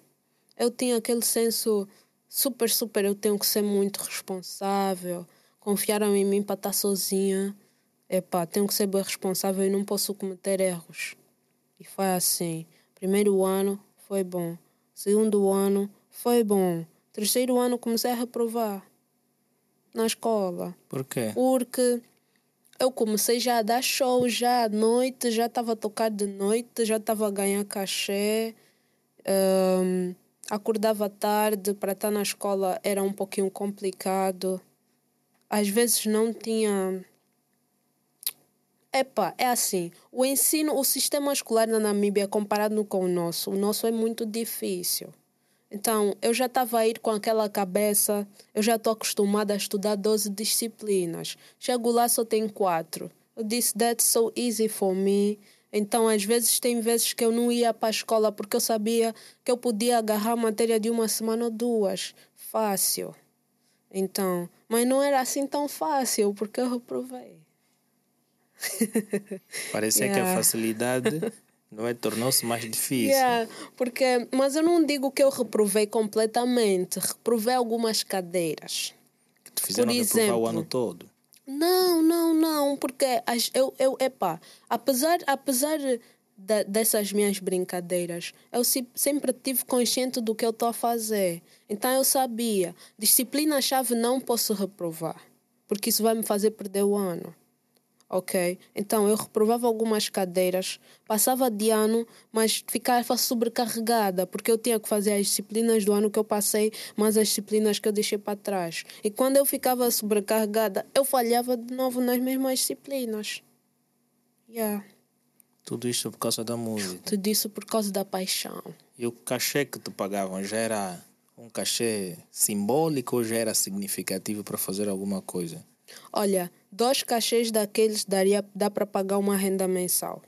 eu tinha aquele senso super, super, eu tenho que ser muito responsável. Confiaram em mim para estar sozinha. Epá, tenho que ser bem responsável e não posso cometer erros. E foi assim. Primeiro ano foi bom. Segundo ano foi bom. Terceiro ano comecei a reprovar na escola. Por quê? Porque eu comecei já a dar show já à noite, já estava a tocar de noite, já estava a ganhar cachê. Ahm, acordava tarde para estar na escola era um pouquinho complicado. Às vezes não tinha. Epá, é assim. O ensino, o sistema escolar na Namíbia, comparado com o nosso, o nosso é muito difícil. Então, eu já estava a ir com aquela cabeça, eu já estou acostumada a estudar 12 disciplinas. Chego lá, só tem quatro. Eu disse, that's so easy for me. Então, às vezes, tem vezes que eu não ia para a escola porque eu sabia que eu podia agarrar matéria de uma semana ou duas. Fácil. Então, mas não era assim tão fácil porque eu reprovei. Parecia que a Yeah. facilidade não é, tornou-se mais difícil. Yeah, porque, mas eu não digo que eu reprovei completamente. Reprovei algumas cadeiras. Que te fizeram Por reprovar o exemplo, ano todo. Não, não, não, porque as, eu, eu, epá, apesar, apesar da- dessas minhas brincadeiras, eu se- sempre tive consciente do que eu estou a fazer. Então eu sabia, disciplina-chave não posso reprovar, porque isso vai me fazer perder o ano. ok? Então eu reprovava algumas cadeiras, passava de ano, mas ficava sobrecarregada, porque eu tinha que fazer as disciplinas do ano que eu passei, mas as disciplinas que eu deixei para trás. E quando eu ficava sobrecarregada, eu falhava de novo nas mesmas disciplinas. Yeah. Tudo isso por causa da música. Tudo isso por causa da paixão. E o cachê que te pagavam já era um cachê simbólico ou já era significativo para fazer alguma coisa? Olha, dois cachês daqueles daria, dá para pagar uma renda mensal.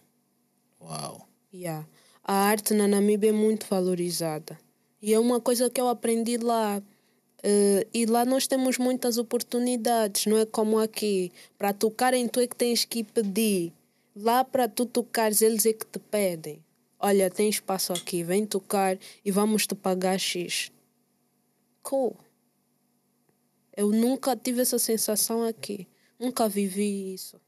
Uau! Yeah. A arte na Namíbia é muito valorizada. E é uma coisa que eu aprendi lá. Uh, e lá nós temos muitas oportunidades, não é como aqui. Para tocarem, tu é que tens que pedir. Lá, para tu tocares, eles é que te pedem. Olha, tem espaço aqui, vem tocar e vamos te pagar X. Cool. Eu nunca tive essa sensação aqui. Nunca vivi isso.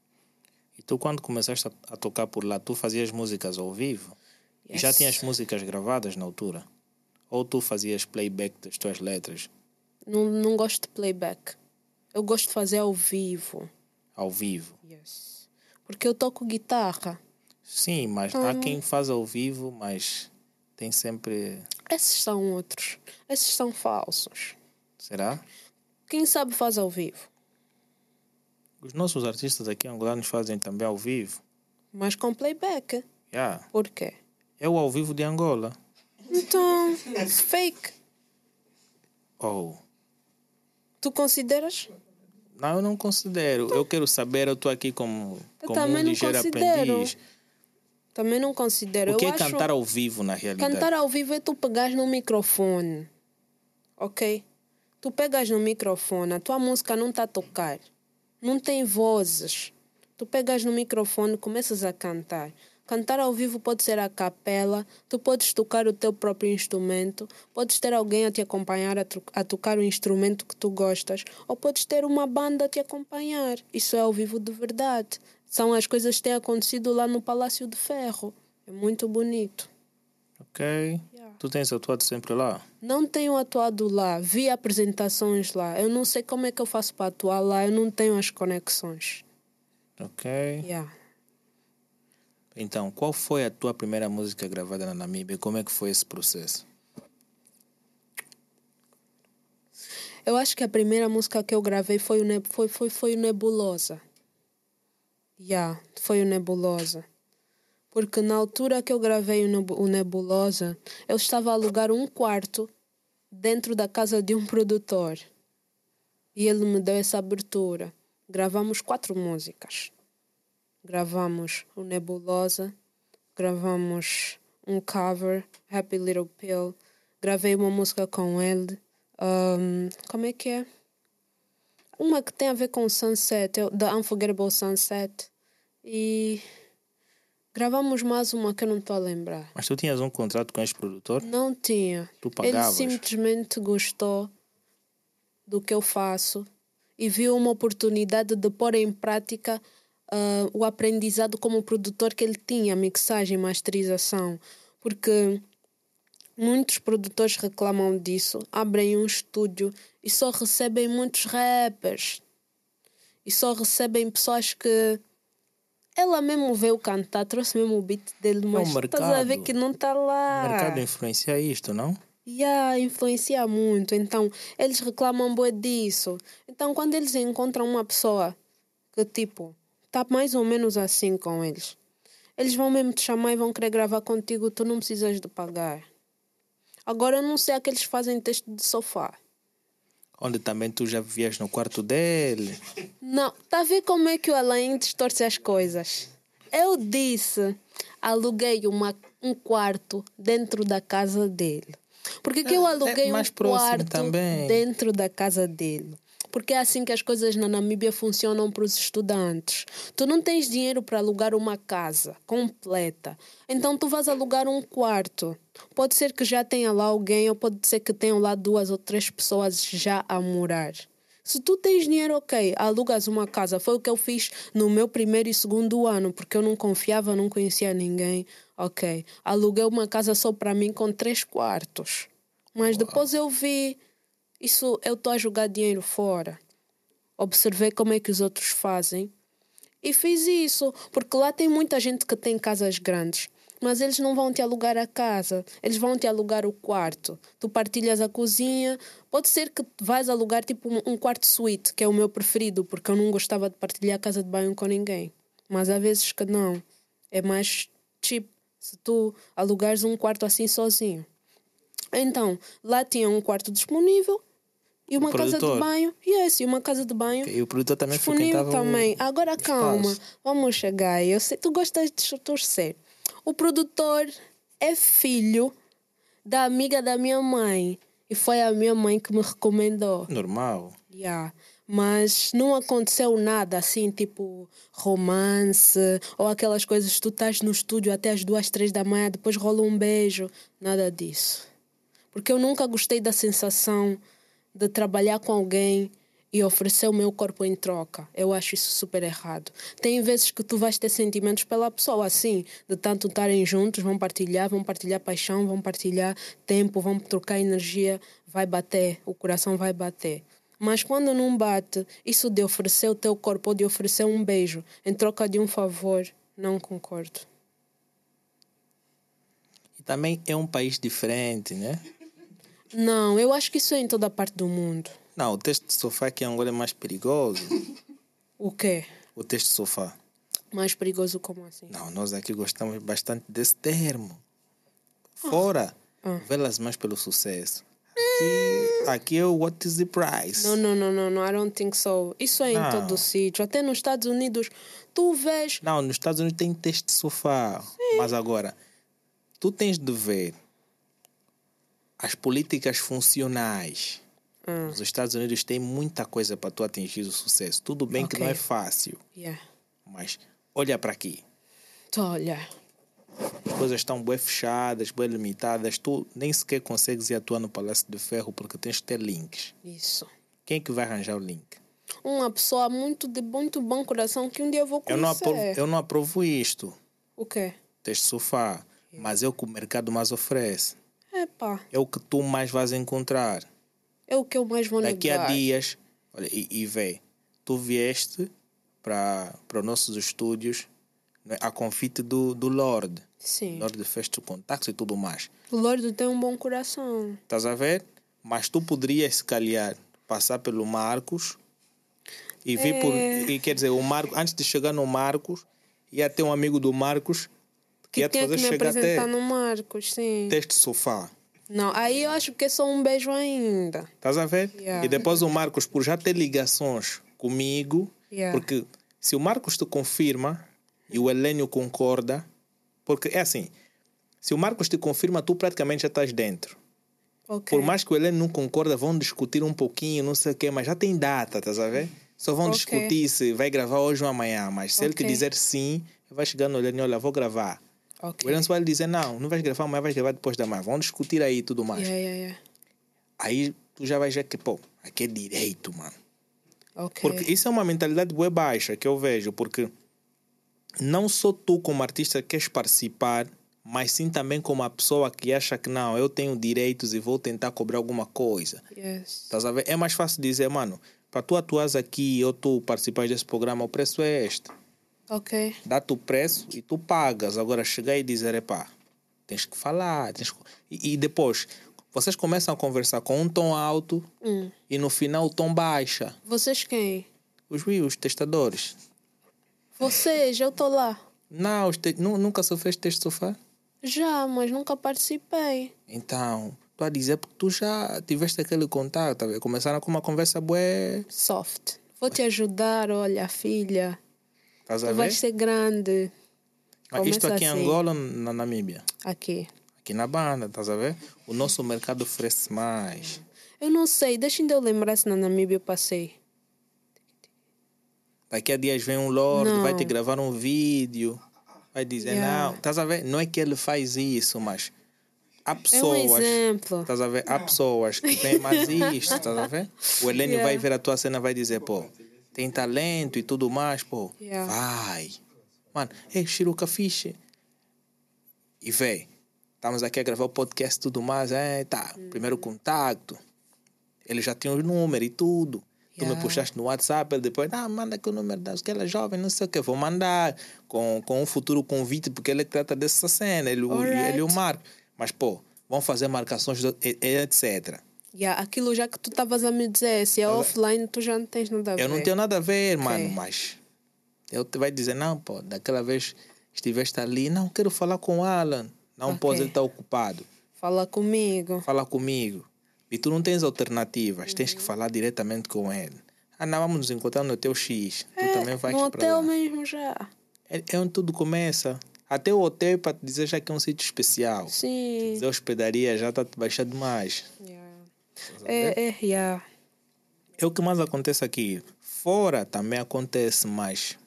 E tu, quando começaste a, tocar por lá, tu fazias músicas ao vivo? Yes. E já tinhas músicas gravadas na altura? Ou tu fazias playback das tuas letras? Não, não gosto de playback. Eu gosto de fazer ao vivo. Ao vivo? Yes. Porque eu toco guitarra. Sim, mas há quem faz ao vivo, mas tem sempre. Esses são outros. Esses são falsos. Será? Quem sabe faz ao vivo. Os nossos artistas aqui angolanos fazem também ao vivo. Mas com playback. Yeah. Por quê? É o ao vivo de Angola. Então, fake. Oh. Tu consideras? Não, eu não considero. Eu quero saber, eu estou aqui como, como um ligeiro aprendiz. Também não considero. O que eu é cantar ao vivo, na realidade? Cantar ao vivo é tu pegares no microfone. Ok? Tu pegas no microfone, a tua música não está a tocar. Não tem vozes. Tu pegas no microfone, começas a cantar. Cantar ao vivo pode ser a capela, tu podes tocar o teu próprio instrumento, podes ter alguém a te acompanhar a, a, tocar o instrumento que tu gostas, ou podes ter uma banda a te acompanhar. Isso é ao vivo de verdade. São as coisas que têm acontecido lá no Palácio de Ferro. É muito bonito. Ok. Yeah. Tu tens atuado sempre lá? Não tenho atuado lá. Vi apresentações lá. Eu não sei como é que eu faço para atuar lá. Eu não tenho as conexões. Ok. Yeah. Então, qual foi a tua primeira música gravada na Namíbia? Como é que foi esse processo? Eu acho que a primeira música que eu gravei foi o, ne foi, foi, foi o Nebulosa. Yeah, foi o Nebulosa porque na altura que eu gravei o Nebulosa, eu estava a alugar um quarto dentro da casa de um produtor. E ele me deu essa abertura. Gravamos quatro músicas. Gravamos o Nebulosa, gravamos um cover, Happy Little Pill, gravei uma música com ele. Um, como é que é? Uma que tem a ver com o Sunset, The Unforgettable Sunset. E Gravamos mais uma que eu não estou a lembrar. Mas tu tinhas um contrato com este produtor? Não tinha. Tu pagavas? Ele simplesmente gostou do que eu faço e viu uma oportunidade de pôr em prática uh, o aprendizado como produtor que ele tinha, mixagem, masterização. Porque muitos produtores reclamam disso, abrem um estúdio e só recebem muitos rappers. E só recebem pessoas que ela mesmo veio cantar, trouxe mesmo o beat dele, mas é estás a ver que não está lá. O mercado influencia isto, não? Yeah, influencia muito. Então, eles reclamam boa disso. Então, quando eles encontram uma pessoa que, tipo, está mais ou menos assim com eles, eles vão mesmo te chamar e vão querer gravar contigo, tu não precisas de pagar. Agora, eu não sei aqueles que fazem texto de sofá. Onde também tu já vivias no quarto dele. Não, tá a ver como é que o Alain distorce as coisas? Eu disse, aluguei uma, um quarto dentro da casa dele. Porque que eu é, é aluguei é, um quarto também. dentro da casa dele? Porque é assim que as coisas na Namíbia funcionam para os estudantes. Tu não tens dinheiro para alugar uma casa completa. Então tu vas alugar um quarto. Pode ser que já tenha lá alguém, ou pode ser que tenham lá duas ou três pessoas já a morar. Se tu tens dinheiro, ok, alugas uma casa. Foi o que eu fiz no meu primeiro e segundo ano, porque eu não confiava, não conhecia ninguém. Ok, aluguei uma casa só para mim com três quartos. Mas depois eu vi isso eu estou a jogar dinheiro fora. Observei como é que os outros fazem E fiz isso, porque lá tem muita gente que tem casas grandes. Mas eles não vão te alugar a casa, eles vão te alugar o quarto. Tu partilhas a cozinha. Pode ser que vais alugar tipo um quarto suíte, que é o meu preferido, porque eu não gostava de partilhar a casa de banho com ninguém. Mas há vezes que não. É mais cheap se tu alugares um quarto assim sozinho. Então, lá tinha um quarto disponível e uma casa de banho. Yes, e uma casa de banho. E o produtor também disponível também. O... Agora calma, vamos chegar. Eu sei, tu gostas de torcer. O produtor é filho da amiga da minha mãe. E foi a minha mãe que me recomendou. Normal. Yeah. Mas não aconteceu nada assim, tipo romance ou aquelas coisas. Tu estás no estúdio até as duas, três da manhã, depois rola um beijo. Nada disso. Porque eu nunca gostei da sensação de trabalhar com alguém e oferecer o meu corpo em troca. Eu acho isso super errado. Tem vezes que tu vais ter sentimentos pela pessoa, assim, de tanto estarem juntos, vão partilhar, vão partilhar paixão, vão partilhar tempo, vão trocar energia, vai bater, o coração vai bater. Mas quando não bate, isso de oferecer o teu corpo ou de oferecer um beijo em troca de um favor, não concordo. E também é um país diferente, né? Não, eu acho que isso é em toda parte do mundo. Não, o teste de sofá aqui em Angola é mais perigoso. O quê? O teste de sofá. Mais perigoso como assim? Não, nós aqui gostamos bastante desse termo. Fora, ah. velas mais pelo sucesso. Aqui, aqui é o What is the price? Não, não, não, não, não, I don't think so. Isso é não. em todo sítio. Até nos Estados Unidos, tu vês. Não, nos Estados Unidos tem teste de sofá. Sim. Mas agora, tu tens de ver as políticas funcionais Hum. Os Estados Unidos têm muita coisa para tu atingir o sucesso. Tudo bem okay. que não é fácil. Yeah. Mas olha para aqui. Tô olha. As coisas estão bem fechadas, bem limitadas. Tu nem sequer consegues ir atuar no Palácio de Ferro porque tens que ter links. Isso. Quem é que vai arranjar o link? Uma pessoa muito de muito bom coração que um dia eu vou conhecer. Eu não aprovo, eu não aprovo isto. O quê? Teste sofá. Yeah. Mas é o que o mercado mais oferece. Epa. É o que tu mais vais encontrar. É o que eu mais vou Daqui a dias, olha, e, e vê, tu vieste para os nossos estúdios né, a convite do, do Lorde. Sim. Lorde fez o contato e tudo mais. O Lorde tem um bom coração. Estás a ver? Mas tu poderias, se calhar, passar pelo Marcos e vir é... por. E, quer dizer, o Marcos, antes de chegar no Marcos, ia ter um amigo do Marcos que, que te fazer que me até. no Marcos, sim. Teste sofá. Não, aí eu acho que é só um beijo ainda. Estás a ver? Yeah. E depois o Marcos, por já ter ligações comigo, yeah. porque se o Marcos te confirma e o Helênio concorda, porque é assim, se o Marcos te confirma, tu praticamente já estás dentro. Okay. Por mais que o Helênio não concorda, vão discutir um pouquinho, não sei o quê, mas já tem data, estás a ver? Só vão okay. discutir se vai gravar hoje ou amanhã, mas se okay. ele te dizer sim, vai chegar no Helênio, olha, vou gravar. Okay. O vai dizer, não, não vais gravar amanhã, vais gravar depois da manhã. Vamos discutir aí tudo mais. Yeah, yeah, yeah. Aí tu já vais ver que, pô, aqui é direito, mano. Okay. Porque isso é uma mentalidade boa baixa que eu vejo, porque não só tu como artista queres participar, mas sim também como a pessoa que acha que não, eu tenho direitos e vou tentar cobrar alguma coisa. Yes. A ver? É mais fácil dizer, mano, para tu atuares aqui ou tu participares desse programa, o preço é este. Ok. Dá-te o preço e tu pagas. Agora chegar e dizer, epá, tens que falar. Tens que... E, e, depois, vocês começam a conversar com um tom alto hum. e no final o tom baixa. Vocês quem? Os os testadores. Vocês, eu estou lá. Não, te... nunca sofreste teste sofá? Já, mas nunca participei. Então, tu a dizer porque tu já tiveste aquele contato, tá começaram com uma conversa boa. Soft. Vou te ajudar, olha, filha. Estás tu vais ser grande. Mas isto aqui assim. em Angola ou na Namíbia? Aqui. Aqui na banda, estás a ver? O nosso mercado oferece mais. Eu não sei, deixa eu lembrar se na Namíbia eu passei. Daqui a dias vem um Lorde, não. vai te gravar um vídeo, vai dizer, yeah. não, estás a ver? Não é que ele faz isso, mas há pessoas. É um exemplo. Estás a ver? Há pessoas que têm mais isto, estás a ver? O Helênio yeah. vai ver a tua cena vai dizer, pô, tem talento e tudo mais, pô, yeah. vai. Mano, é Shiruka Fiche. E vê, estamos aqui a gravar o podcast e tudo mais, é, tá, hum. primeiro contato. Ele já tinha os números e tudo. Tu me Yeah. puxaste no WhatsApp, ele depois, ah, manda aqui o número daquela jovem, não sei o que, vou mandar com, com um futuro convite, porque ele é trata dessa cena, ele, o- Alright. ele o marca. Mas, pô, vão fazer marcações, etc. Yeah, aquilo já que tu estavas a me dizer, se é offline, tu já não tens nada a ver. Eu não tenho nada a ver, mano, Ok. mas eu te vai dizer, não, pô, daquela vez estiveste ali, não, quero falar com o Alan. Não Ok. pode, ele está ocupado. Fala comigo. Fala comigo. E tu não tens alternativas, tens que Uhum. falar diretamente com ele. Ah, não, vamos nos encontrar no teu X. tu também vais É, no hotel lá. mesmo já. É, é onde tudo começa. Até o hotel, para te dizer já que é um sítio especial. Sim. Dizer hospedaria já está baixado demais. Yeah. É, é, yeah. É o que mais acontece aqui. Fora também acontece mais.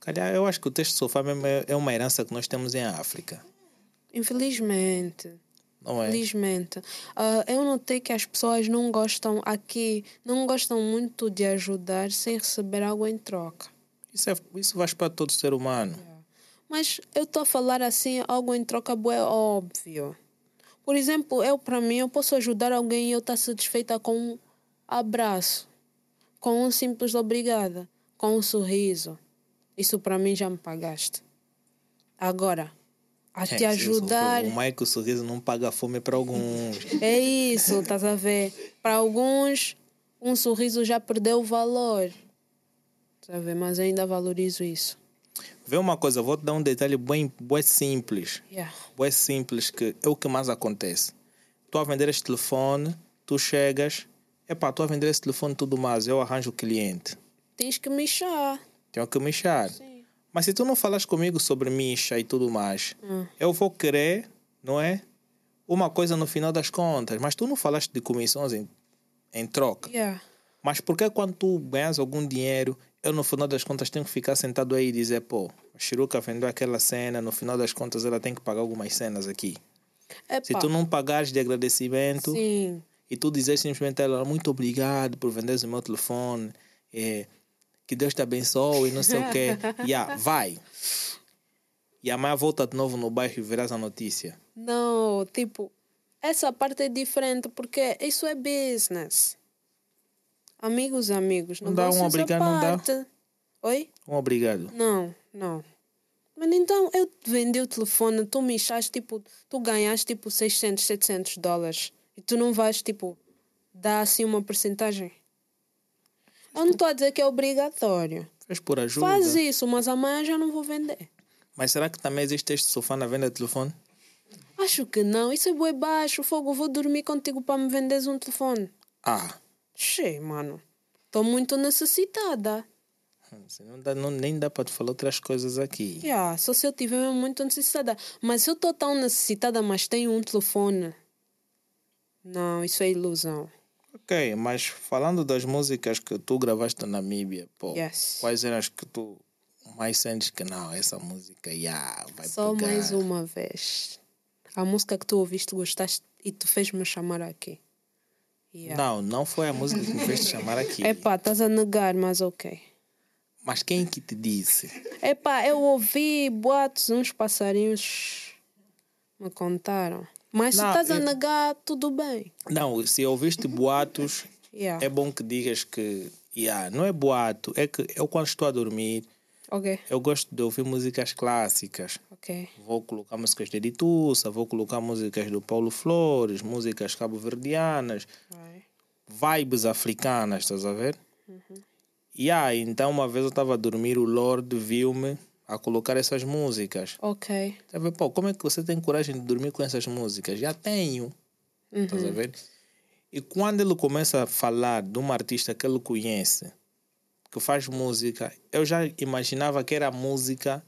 Calhar, eu acho que o texto de sofá mesmo é é uma herança que nós temos em África. Infelizmente. Não é? Infelizmente. Ah, eu notei que as pessoas não gostam aqui, não gostam muito de ajudar sem receber algo em troca. Isso, é, isso faz para todo ser humano. Mas eu estou a falar assim, algo em troca é óbvio. Por exemplo, eu para mim, eu posso ajudar alguém e eu estar satisfeita com um abraço, com um simples obrigada, com um sorriso. Isso para mim já me pagaste. Agora, a te É, ajudar. O Michael Sorriso não paga fome para alguns. É isso, estás a ver? Para alguns, um sorriso já perdeu o valor. Estás a ver? Mas ainda valorizo isso. Vê uma coisa, vou te dar um detalhe bem, bem simples. Yeah. Bem simples, que é o que mais acontece. Tu a vender este telefone, tu chegas, epá, tu a vender esse telefone tudo mais, eu arranjo o cliente. Tens que mexer. Tenho que mexer. Sim. Mas se tu não falas comigo sobre micha e tudo mais, Hum. eu vou querer, não é? Uma coisa no final das contas. Mas tu não falaste de comissões em, em troca. Yeah. Mas por que quando tu ganhas algum dinheiro, eu no final das contas tenho que ficar sentado aí e dizer, pô, a Chiruca vendeu aquela cena, no final das contas ela tem que pagar algumas cenas aqui. Se Epá, tu não pagares de agradecimento Sim. e tu dizer simplesmente a ela, muito obrigado por venderes o meu telefone, é, que Deus te abençoe, não sei o quê. Yeah, vai. E amanhã volta de novo no bairro e verás a notícia. Não, tipo, essa parte é diferente porque isso é business. Amigos, amigos. Não dá um obrigado, não dá? Oi? Um obrigado. Não, não. Mas então eu te vendi o telefone, tu me achaste, tipo, tu ganhaste tipo 600, 700 dólares e tu não vais, tipo, dar assim uma porcentagem? Eu não estou a dizer que é obrigatório. Fez por ajuda. Faz isso, mas amanhã já não vou vender. Mas será que também existe este sofá na venda de telefone? Acho que não, isso é boi baixo, fogo, vou dormir contigo para me venderes um telefone. Ah, Che, mano, estou muito necessitada. Assim, não dá, não, nem dá para te falar outras coisas aqui. Yeah, só se eu tiver mesmo muito necessitada. Mas eu estou tão necessitada, mas tenho um telefone. Não, isso é ilusão. Ok, mas falando das músicas que tu gravaste na Namíbia, pô, Yes. quais eram as que tu mais sentes que não, essa música, yeah, vai Só pegar. mais uma vez. A música que tu ouviste, gostaste e tu fez-me chamar aqui. Yeah. Não, não foi a música que me fez te chamar aqui. Epá, estás a negar, mas ok. Mas quem que te disse? Epá, eu ouvi boatos, uns passarinhos me contaram. Mas se Não, estás a eu- negar, tudo bem. Não, se ouviste boatos, Yeah. é bom que digas que, yeah, não é boato, é que eu quando estou a dormir, Ok, eu gosto de ouvir músicas clássicas. ok. Vou colocar músicas de Editussa, vou colocar músicas do Paulo Flores, músicas cabo-verdianas, Vai. vibes africanas, estás a ver? E aí, então uma vez eu estava a dormir, o Lord viu-me a colocar essas músicas. Ok. Tá a ver? Pô, como é que você tem coragem de dormir com essas músicas? Já tenho. Estás a ver? E quando ele começa a falar de uma artista que ele conhece, que faz música, eu já imaginava que era música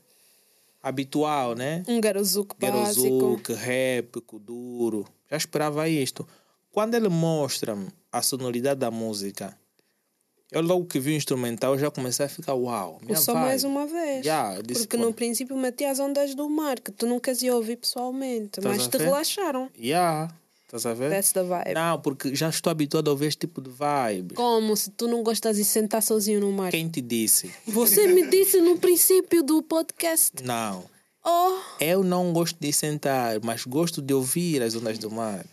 habitual, né? Um garozuco. Gerozuke, rap, kuduro. Já esperava isto. Quando ele mostra a sonoridade da música, eu logo que vi o instrumental já comecei a ficar uau. Minha Só mais uma vez. Eu disse, Porque no princípio meti as ondas do mar, que tu nunca ia ouvir pessoalmente. Mas te relaxaram. Yeah, estás a ver? That's the vibe. Não, porque já estou habituado a ouvir este tipo de vibe. Como se tu não gostas de sentar sozinho no mar? Quem te disse? Você me disse no princípio do podcast. Não. Oh, Eu não gosto de sentar, mas gosto de ouvir as ondas do mar.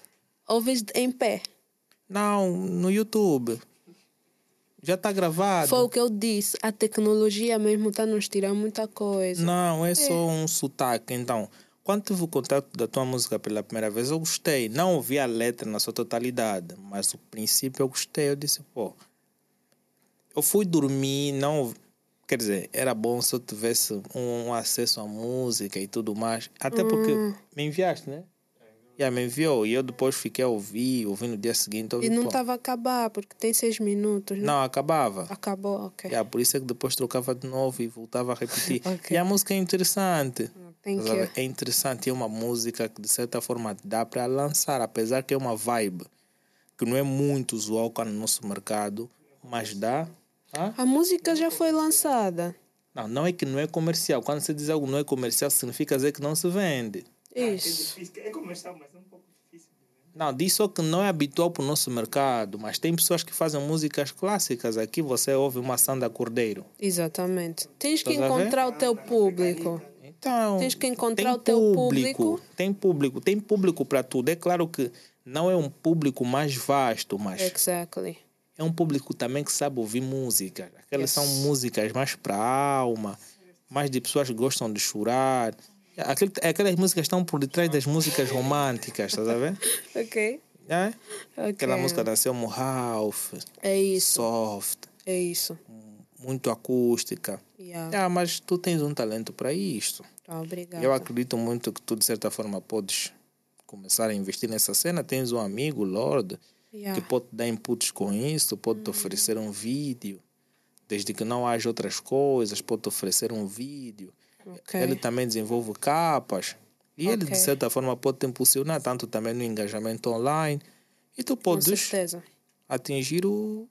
ouves em pé. Não, no YouTube. Já está gravado. Foi o que eu disse. A tecnologia mesmo está nos tirando muita coisa. Não, é só um sotaque. Então, quando tive o contato da tua música pela primeira vez, eu gostei. Não ouvi a letra na sua totalidade, mas o princípio eu gostei. Eu disse, pô. Eu fui dormir, não. Quer dizer, era bom se eu tivesse um, um acesso à música e tudo mais. Até porque me enviaste, né? Já me enviou e eu depois fiquei a ouvir, ouvi no dia seguinte. ouvi, E não estava a acabar, porque tem seis minutos. né? Não, acabava. Acabou, ok. Yeah, por isso é que depois trocava de novo e voltava a repetir. Ok. E a música é interessante. Thank you. É interessante, é uma música que de certa forma dá para lançar, apesar que é uma vibe que não é muito usual cá no nosso mercado, mas dá. Hã? A música já foi lançada. Não, não é que não é comercial. Quando você diz algo não é comercial, significa dizer que não se vende. Isso. É comercial, mas é um pouco difícil. Não, diz só que não é habitual para o nosso mercado, mas tem pessoas que fazem músicas clássicas. Aqui você ouve uma Sandra Cordeiro. Exatamente. Tens que encontrar o teu público. Então, Tens que encontrar tem o teu público. Tem público, tem público para tudo. É claro que não é um público mais vasto, mas Exactly. é um público também que sabe ouvir música. Aquelas Yes. são músicas mais para a alma, mais de pessoas que gostam de chorar. Aquele, aquelas músicas estão por detrás das músicas românticas, estás a ver? Ok. É? Ok. Aquela música da Selmo Ralph, É isso. soft, É isso. muito acústica. Yeah. Ah, mas tu tens um talento para isto. Tá, obrigada. Eu acredito muito que tu, de certa forma, podes começar a investir nessa cena. Tens um amigo, Lord, Yeah. que pode te dar inputs com isso, pode te oferecer um vídeo. Desde que não haja outras coisas, pode te oferecer um vídeo. Ok. Ele também desenvolve capas. E ele, de certa forma, pode te impulsionar tanto também no engajamento online. E tu podes atingir o.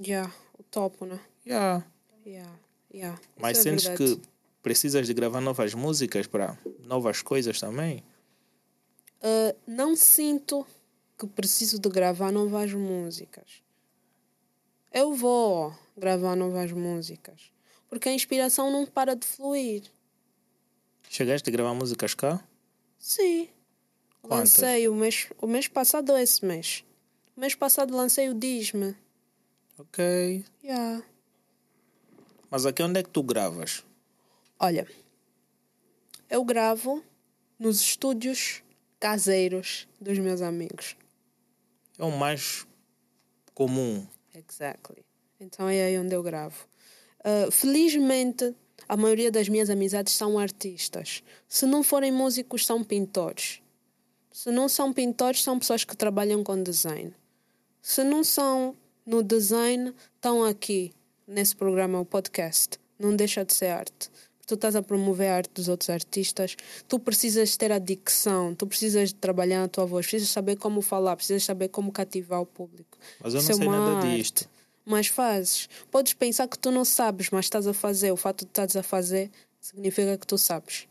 Yeah. O topo, né? Yeah. Yeah. Yeah. Mas Isso é sentes verdade. que precisas de gravar novas músicas para novas coisas também? Uh, não sinto que preciso de gravar novas músicas. Eu vou gravar novas músicas. Porque a inspiração não para de fluir. Chegaste a gravar músicas cá? Sim. Quantas? Lancei o mês, o mês passado ou esse mês? O mês passado lancei o Diz-me. Ok. Yeah. Mas aqui onde é que tu gravas? Olha, eu gravo nos estúdios caseiros dos meus amigos. É o mais comum. Exactly. Então é aí onde eu gravo. Uh, felizmente, a maioria das minhas amizades são artistas. Se não forem músicos, são pintores. Se não são pintores, são pessoas que trabalham com design. Se não são no design, estão aqui nesse programa, o podcast. Não deixa de ser arte. Tu estás a promover a arte dos outros artistas, tu precisas ter a dicção, tu precisas trabalhar na tua voz, precisas saber como falar, precisas saber como cativar o público. Mas eu não Isso é sei uma nada arte. disto. Mas fazes. Podes pensar que tu não sabes, mas estás a fazer. O fato de estás a fazer significa que tu sabes.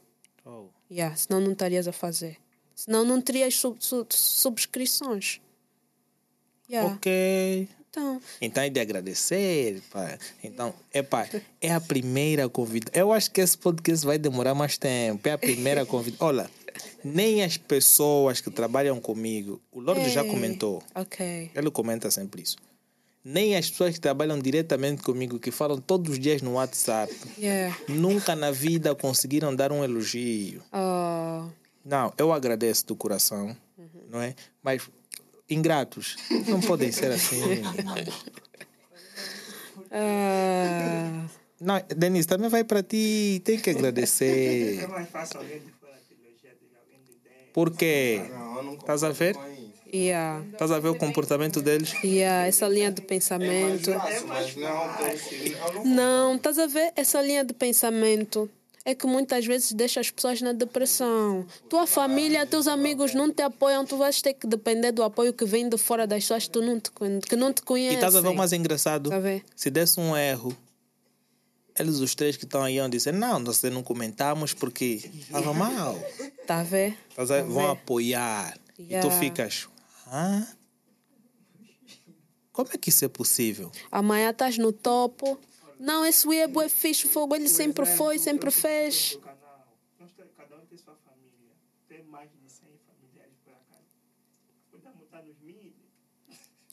Oh. Yeah, senão não estarias a fazer. Senão não terias sub- sub- subscrições. Yeah. Ok. Então, Então é de agradecer, pá. Então, epá, é a primeira convida. Eu acho que esse podcast vai demorar mais tempo. É a primeira convida. Olha, nem as pessoas que trabalham comigo, o Lorde já Ei. comentou. ok. Ele comenta sempre isso. Nem as pessoas que trabalham diretamente comigo, que falam todos os dias no WhatsApp, Yeah. nunca na vida conseguiram dar um elogio. Oh, Não, eu agradeço do coração, não é? Mas ingratos não podem ser assim. ah, Não, Denise, também vai para ti, tem que agradecer. É mais fácil alguém de fora te elogiar do que alguém de dentro. Porque Não, eu não estás a ver? concordo com isso. Yeah. Estás a ver o comportamento deles? Yeah, essa linha de pensamento. Não estás a ver essa linha de pensamento? É que muitas vezes deixa as pessoas na depressão. Tua família, teus amigos não te apoiam, tu vais ter que depender do apoio que vem de fora das pessoas que, tu não te, con- que não te E conhecem. estás a ver o mais engraçado? Tá? Se desse um erro, eles os três que estão aí vão dizer, não, nós não comentamos porque estava mal. Tá a ver? Estás a ver? Tá Vão apoiar. E Yeah. tu ficas, hã? Como é que isso é possível? Amanhã estás no topo. Não, esse Wii é fixe, fogo. Ele sempre foi, sempre eu fez. do canal, nós te- cada um tem sua família. Tem mais de 100 familiares por acaso. Podemos estar nos mil.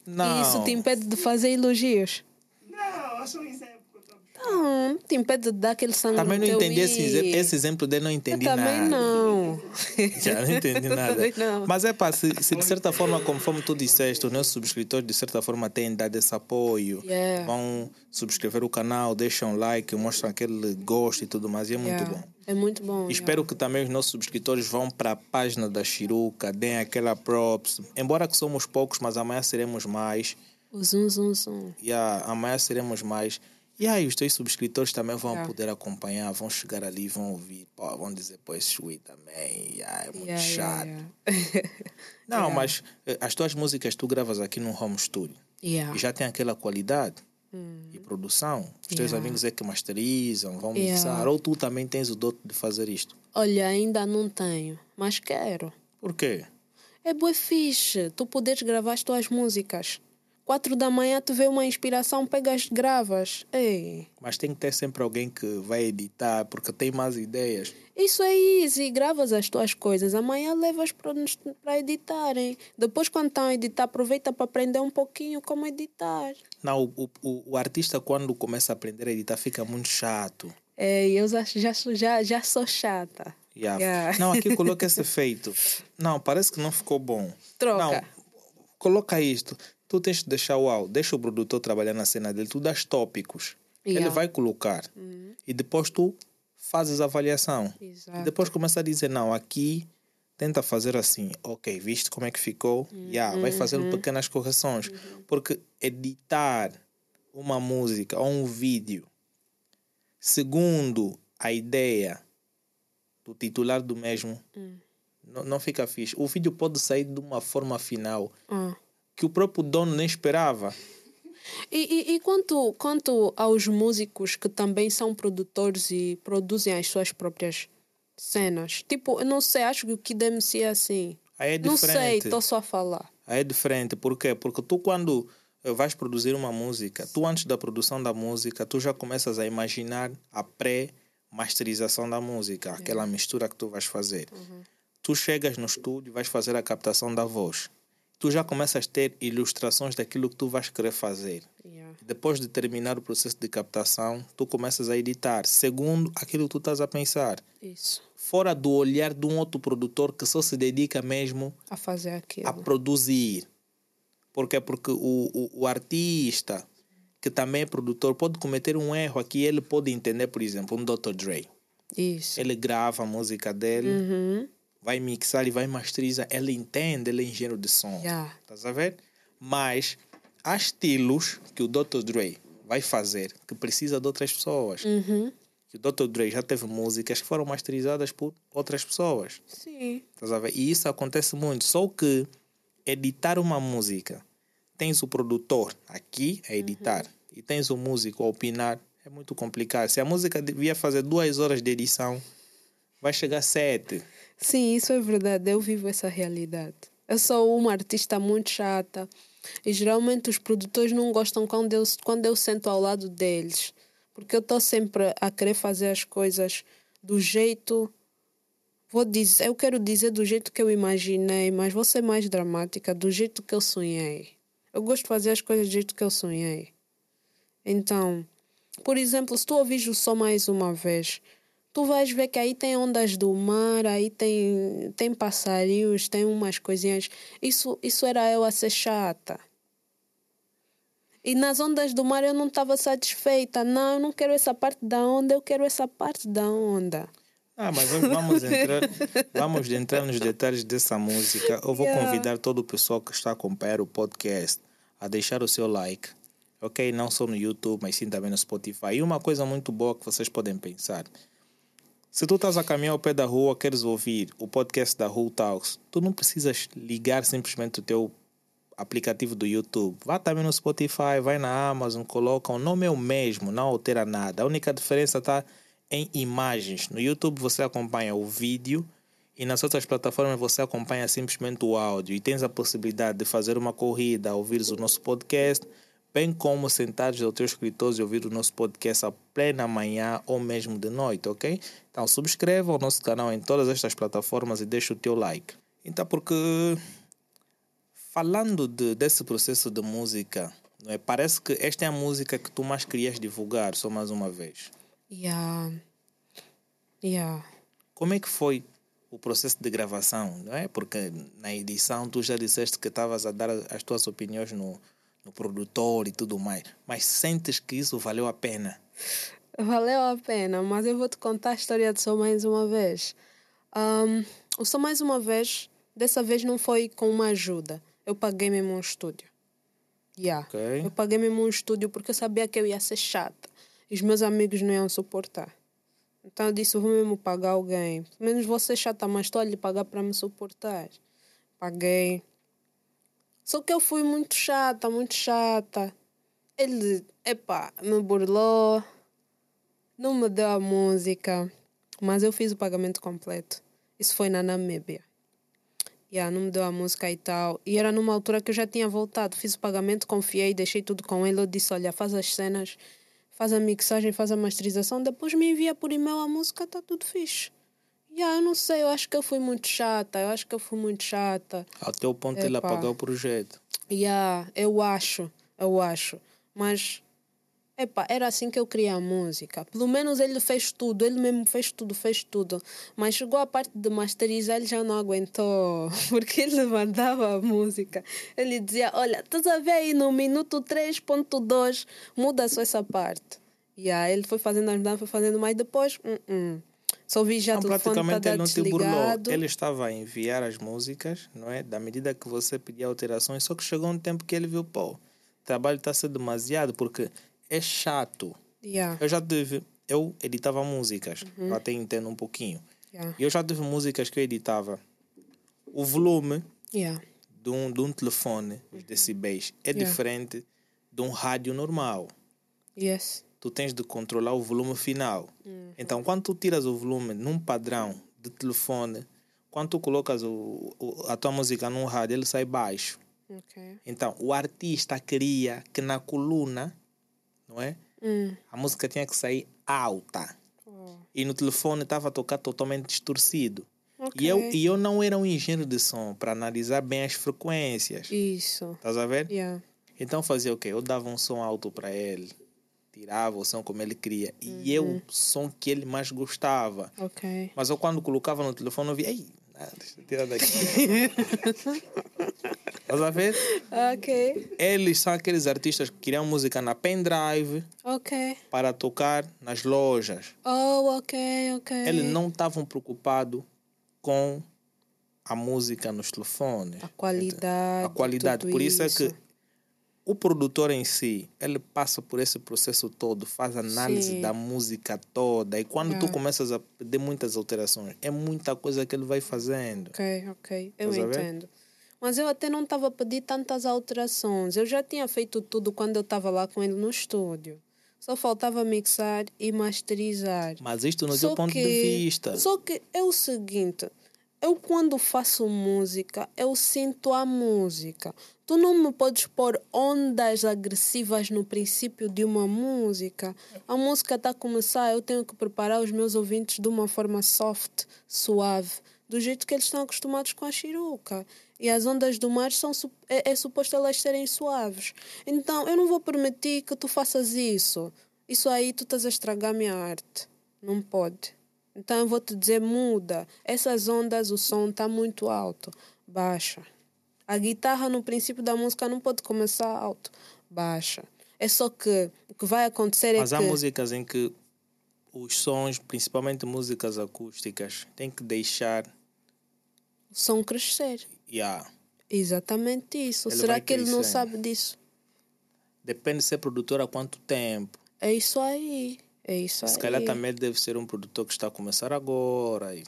Não. E isso te impede de fazer elogios. Não, é só um exemplo que eu tô Não, te impede de dar aquele sangue Também não entendi esse, esse exemplo dele, não Eu entendi também nada. não. Já não entendi nada. não. Mas é pá, se, se de certa forma, conforme tu disseste, os nossos subscritores de certa forma têm dado esse apoio, Yeah. vão subscrever o canal, deixam like, mostram aquele gosto e tudo mais, e é muito Yeah. bom. É muito bom. Espero que também os nossos subscritores vão para a página da Chiruca, deem aquela props. Embora que somos poucos, mas amanhã seremos mais. yeah. O zum, zum, zum. Yeah, amanhã seremos mais. E aí, os teus subscritores também vão Yeah. poder acompanhar, vão chegar ali, vão ouvir. Pô, vão dizer, pô, esse Chui também, yeah, é muito Yeah, chato. Não, mas eh, as tuas músicas tu gravas aqui no home studio e já tem aquela qualidade e produção. Os teus amigos é que masterizam, vão mixar. Ou tu também tens o dote de fazer isto. Olha, ainda não tenho, mas quero. Por quê? É bué fixe tu poderes gravar as tuas músicas. Quatro da manhã tu vê uma inspiração, pegas, gravas. Ei, Mas tem que ter sempre alguém que vai editar, porque tem mais ideias. isso é easy. Gravas as tuas coisas. Amanhã levas para editarem. Depois, quando estão a editar, aproveita para aprender um pouquinho como editar. Não, o, o, o artista, quando começa a aprender a editar, fica muito chato. É, eu já, já, já sou chata. Yeah. Yeah. Não, aqui coloca esse efeito. Não, parece que não ficou bom. Troca. Não, coloca isto. Tu tens de deixar o áudio, deixa o produtor trabalhar na cena dele, tu dás tópicos. Ele Yeah. Uhum. vai colocar. E depois tu fazes a avaliação. E Exato. depois começa a dizer, não, aqui tenta fazer assim. Ok, viste como é que ficou? Yeah, vai fazendo Uhum. pequenas correções. Porque editar uma música ou um vídeo segundo a ideia do titular do mesmo, Hum. não, não fica fixe. O vídeo pode sair de uma forma final Ah. Que o próprio dono nem esperava. E, e, e quanto, quanto aos músicos que também são produtores e produzem as suas próprias cenas? Tipo, eu não sei, acho que o Kid MC é assim. Aí é não sei, diferente. estou só a falar. Aí é diferente. Por quê? Porque tu, quando eh, vais produzir uma música, tu, antes da produção da música, tu já começas a imaginar a pré-masterização da música, aquela mistura que tu vais fazer. Tu chegas no estúdio, vais fazer a captação da voz. Tu já começas a ter ilustrações daquilo que tu vais querer fazer. Yeah. Depois de terminar o processo de captação, tu começas a editar, segundo aquilo que tu estás a pensar. Isso. Fora do olhar de um outro produtor que só se dedica mesmo A fazer aquilo. a produzir. Por quê? Porque o, o, o artista, que também é produtor, pode cometer um erro aqui. Ele pode entender, por exemplo, um Dr. Dre. Isso. Ele grava a música dele, Uhum. Vai mixar e vai masterizar. Ele entende, ele é engenheiro de som. Yeah. A ver? Mas há estilos que o Dr. Dre vai fazer que precisa de outras pessoas. Uhum. Que o Dr. Dre já teve músicas que foram masterizadas por outras pessoas. Sim. A ver? E isso acontece muito. Só que editar uma música, tens o produtor aqui a editar e tens o músico a opinar, é muito complicado. Se a música devia fazer duas horas de edição, vai chegar a sete. Sim, isso é verdade. Eu vivo essa realidade. Eu sou uma artista muito chata e geralmente os produtores não gostam quando eu, quando eu sento ao lado deles. Porque eu estou sempre a querer fazer as coisas do jeito. Vou dizer, eu quero dizer do jeito que eu imaginei, mas vou ser mais dramática, do jeito que eu sonhei. Eu gosto de fazer as coisas do jeito que eu sonhei. Então, por exemplo, se tu ouvires o som mais uma vez, tu vais ver que aí tem ondas do mar, aí tem, tem passarinhos, tem umas coisinhas. Isso, isso era eu a ser chata. E nas ondas do mar eu não estava satisfeita. Não, eu não quero essa parte da onda, eu quero essa parte da onda. Ah, mas vamos entrar, vamos entrar nos detalhes dessa música. Eu vou Yeah. convidar todo o pessoal que está a acompanhar o podcast a deixar o seu like, ok? Não só no YouTube, mas sim também no Spotify. E uma coisa muito boa que vocês podem pensar. Se tu estás a caminhar ao pé da rua, queres ouvir o podcast da Who Talks, tu não precisas ligar simplesmente o teu aplicativo do YouTube. Vá também no Spotify, vai na Amazon, coloca o nome é o mesmo, não altera nada. A única diferença está em imagens. No YouTube você acompanha o vídeo e nas outras plataformas você acompanha simplesmente o áudio e tens a possibilidade de fazer uma corrida, ouvir o nosso podcast, bem como sentares ao teu escritório e ouvir o nosso podcast a plena manhã ou mesmo de noite, ok? Então subscreva o nosso canal em todas estas plataformas e deixa o teu like. Então porque falando de, desse processo de música, não é? parece que esta é a música que tu mais querias divulgar, só mais uma vez. Yeah. Yeah. Como é que foi o processo de gravação, não é? Porque na edição tu já disseste que estavas a dar as tuas opiniões no, no produtor e tudo mais, mas sentes que isso valeu a pena? Valeu a pena, mas eu vou te contar a história de Só Mais Uma Vez. Um, o Só Mais Uma Vez, dessa vez não foi com uma ajuda. Eu paguei mesmo um estúdio. Yeah. Ok. Eu paguei mesmo um estúdio porque eu sabia que eu ia ser chata. E os meus amigos não iam suportar. Então eu disse, vou mesmo pagar alguém. Pelo menos vou ser chata, mas estou a lhe pagar para me suportar. Paguei. Só que eu fui muito chata, muito chata. Ele, epá, me burlou. Não me deu a música. Mas eu fiz o pagamento completo. Isso foi na Namíbia. Yeah, não me deu a música e tal. E era numa altura que eu já tinha voltado. Fiz o pagamento, confiei, deixei tudo com ele. Eu disse: Olha, faz as cenas, faz a mixagem, faz a masterização. Depois me envia por e-mail a música, tá tudo fixe. Yeah, eu não sei, eu acho que eu fui muito chata. Eu acho que eu fui muito chata. Até o ponto ele apagar o projeto. Yeah, eu acho, eu acho. Mas, epá, era assim que eu queria a música. Pelo menos ele fez tudo, ele mesmo fez tudo, fez tudo. Mas chegou a parte de masterizar, ele já não aguentou. Porque ele mandava a música. Ele dizia: Olha, estás a ver aí no minuto 3.2, muda só essa parte. Aí ele foi fazendo as mudanças, foi fazendo, mas depois, uh -uh. Só vi já Não, telefone tá praticamente ele não te burlou. desligado. Ele estava a enviar as músicas, não é? Da medida que você pedia alterações, só que chegou um tempo que ele viu, pô, o trabalho está a ser demasiado, porque é chato. Yeah, Eu já tive, eu editava músicas, eu até entendo um pouquinho. yeah, E eu já tive músicas que eu editava. O volume yeah. de um, de um telefone, os decibéis, é diferente de um rádio normal. Yes. Tu tens de controlar o volume final. Então, quando tu tiras o volume num padrão de telefone, quando tu colocas o, o- a tua música num rádio, ele sai baixo. Ok. Então, o artista queria que na coluna, não é? Hum. A música tinha que sair alta. Oh. E no telefone estava a tocar totalmente distorcido. Ok. E, eu, e eu não era um engenheiro de som para analisar bem as frequências. Isso. Estás a ver? Yeah. Então fazia o quê? Eu dava um som alto para ele, tirava o som como ele queria. E eu, o som que ele mais gostava. Ok. Mas eu quando colocava no telefone, eu via, ei, ah, deixa eu tirar daqui. Estás a ver? Ok. Eles são aqueles artistas que queriam música na pendrive para tocar nas lojas. Oh, ok, ok. Eles não estavam preocupados com a música nos telefones. A qualidade. a qualidade. Por isso, é que o produtor em si, ele passa por esse processo todo, faz análise Sim. da música toda. E quando tu Yeah. começas a pedir muitas alterações, é muita coisa que ele vai fazendo. Ok, ok. Eu Estás entendo. Mas eu até não estava a pedir tantas alterações. Eu já tinha feito tudo quando eu estava lá com ele no estúdio. Só faltava mixar e masterizar. Mas isto no Só teu ponto que- de vista. Só que é o seguinte, eu quando faço música, eu sinto a música. Tu não me podes pôr ondas agressivas no princípio de uma música. A música está a começar, eu tenho que preparar os meus ouvintes de uma forma soft, suave, do jeito que eles estão acostumados com a chiruca. E as ondas do mar são, é, é suposto elas serem suaves. Então, eu não vou permitir que tu faças isso. Isso aí tu estás a estragar a minha arte. Não pode. Então eu vou te dizer, muda. Essas ondas, o som está muito alto. Baixa. A guitarra no princípio da música não pode começar alto. Baixa. É só que o que vai acontecer é Mas que... há músicas em que os sons, principalmente músicas acústicas, têm que deixar. o som crescer. Yeah. Exatamente isso. Ele Será que ele não sabe disso? Depende de ser produtor há quanto tempo. É isso aí. É isso Se aí. calhar também deve ser um produtor que está a começar agora. e-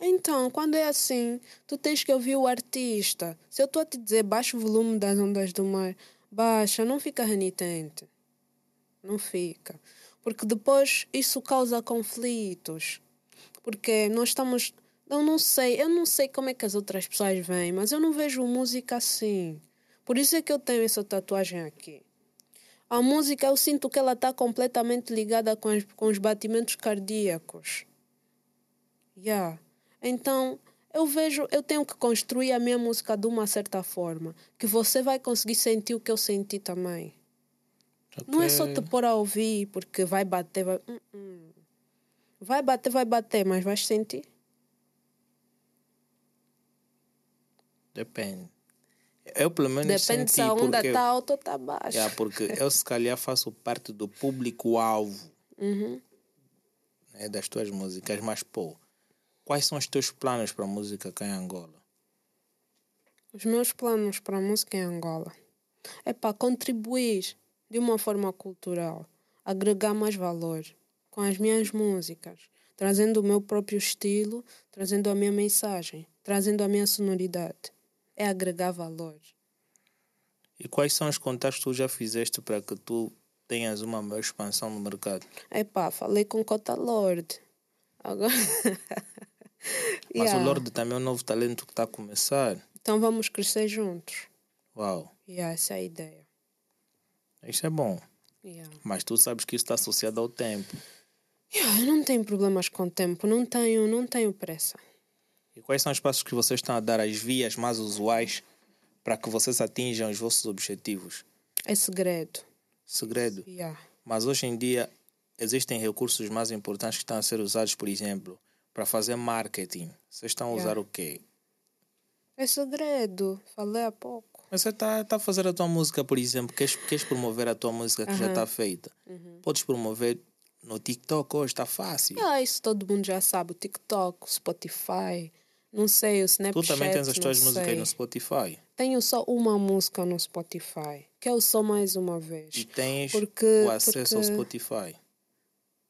Então, quando é assim, tu tens que ouvir o artista. Se eu estou a te dizer baixa o volume das ondas do mar, baixa, não fica renitente. Não fica. Porque depois isso causa conflitos. Porque nós estamos. Eu não sei, eu não sei como é que as outras pessoas veem, mas eu não vejo música assim. Por isso é que eu tenho essa tatuagem aqui. A música, eu sinto que ela está completamente ligada com, as- com os batimentos cardíacos. Yeah. Então, eu vejo, eu tenho que construir a minha música de uma certa forma, que você vai conseguir sentir o que eu senti também. Não é só te pôr a ouvir porque vai bater, vai. Hum, hum. Vai bater, vai bater, mas vais sentir. Depende. Eu, pelo menos, Depende senti se a onda está alta ou está baixa. Yeah, porque eu, se calhar, faço parte do público-alvo Uhum. né, das tuas músicas. Mas, pô, quais são os teus planos para a música cá em Angola? Os meus planos para a música em Angola é para contribuir de uma forma cultural, agregar mais valor com as minhas músicas, trazendo o meu próprio estilo, trazendo a minha mensagem, trazendo a minha sonoridade. É agregar valor. E quais são os contatos que tu já fizeste para que tu tenhas uma maior expansão no mercado? Epá, falei com Cota Lord. Agora. Mas Yeah. o Lorde também é um novo talento que está a começar. Então vamos crescer juntos. Uau, E essa é a ideia. isso é bom. Yeah. Mas tu sabes que isso está associado ao tempo. Yeah, eu não tenho problemas com o tempo, não tenho, não tenho pressa. E quais são os passos que vocês estão a dar, as vias mais usuais para que vocês atinjam os vossos objetivos? É segredo. Segredo. Yeah. Mas hoje em dia existem recursos mais importantes que estão a ser usados, por exemplo, para fazer marketing. Vocês estão a usar Yeah. o quê? É segredo. Falei há pouco. Mas Você está tá a fazer a tua música, por exemplo, queres, queres promover a tua música que já está feita. Uhum. Podes promover no TikTok hoje, está fácil. Ah, isso todo mundo já sabe. O TikTok, o Spotify, não sei, o Snapchat. Tu também tens as tuas músicas sei. no Spotify. Tenho só uma música no Spotify, que eu só mais uma vez. E tens Porque- o acesso ao porque- Spotify.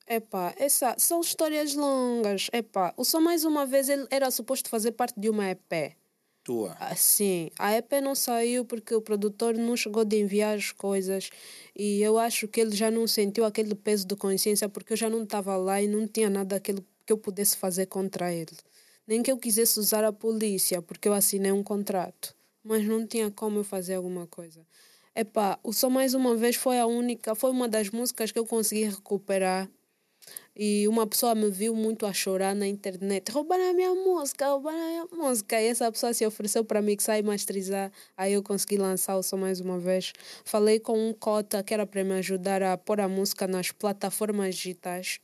Epá, essa, são histórias longas. Epá, o só mais uma vez ele era suposto fazer parte de uma EP. Tua. Assim, a EP não saiu porque o produtor não chegou de enviar as coisas e eu acho que ele já não sentiu aquele peso de consciência porque eu já não estava lá e não tinha nada aquilo que eu pudesse fazer contra ele. Nem que eu quisesse usar a polícia porque eu assinei um contrato, mas não tinha como eu fazer alguma coisa. Epá, o Só Mais Uma Vez foi a única, foi uma das músicas que eu consegui recuperar e uma pessoa me viu muito a chorar na internet. Roubaram a minha música, roubaram a minha música. E essa pessoa se ofereceu para mixar e masterizar. Aí eu consegui lançar o som mais uma vez. Falei com um cota que era para me ajudar a pôr a música nas plataformas digitais.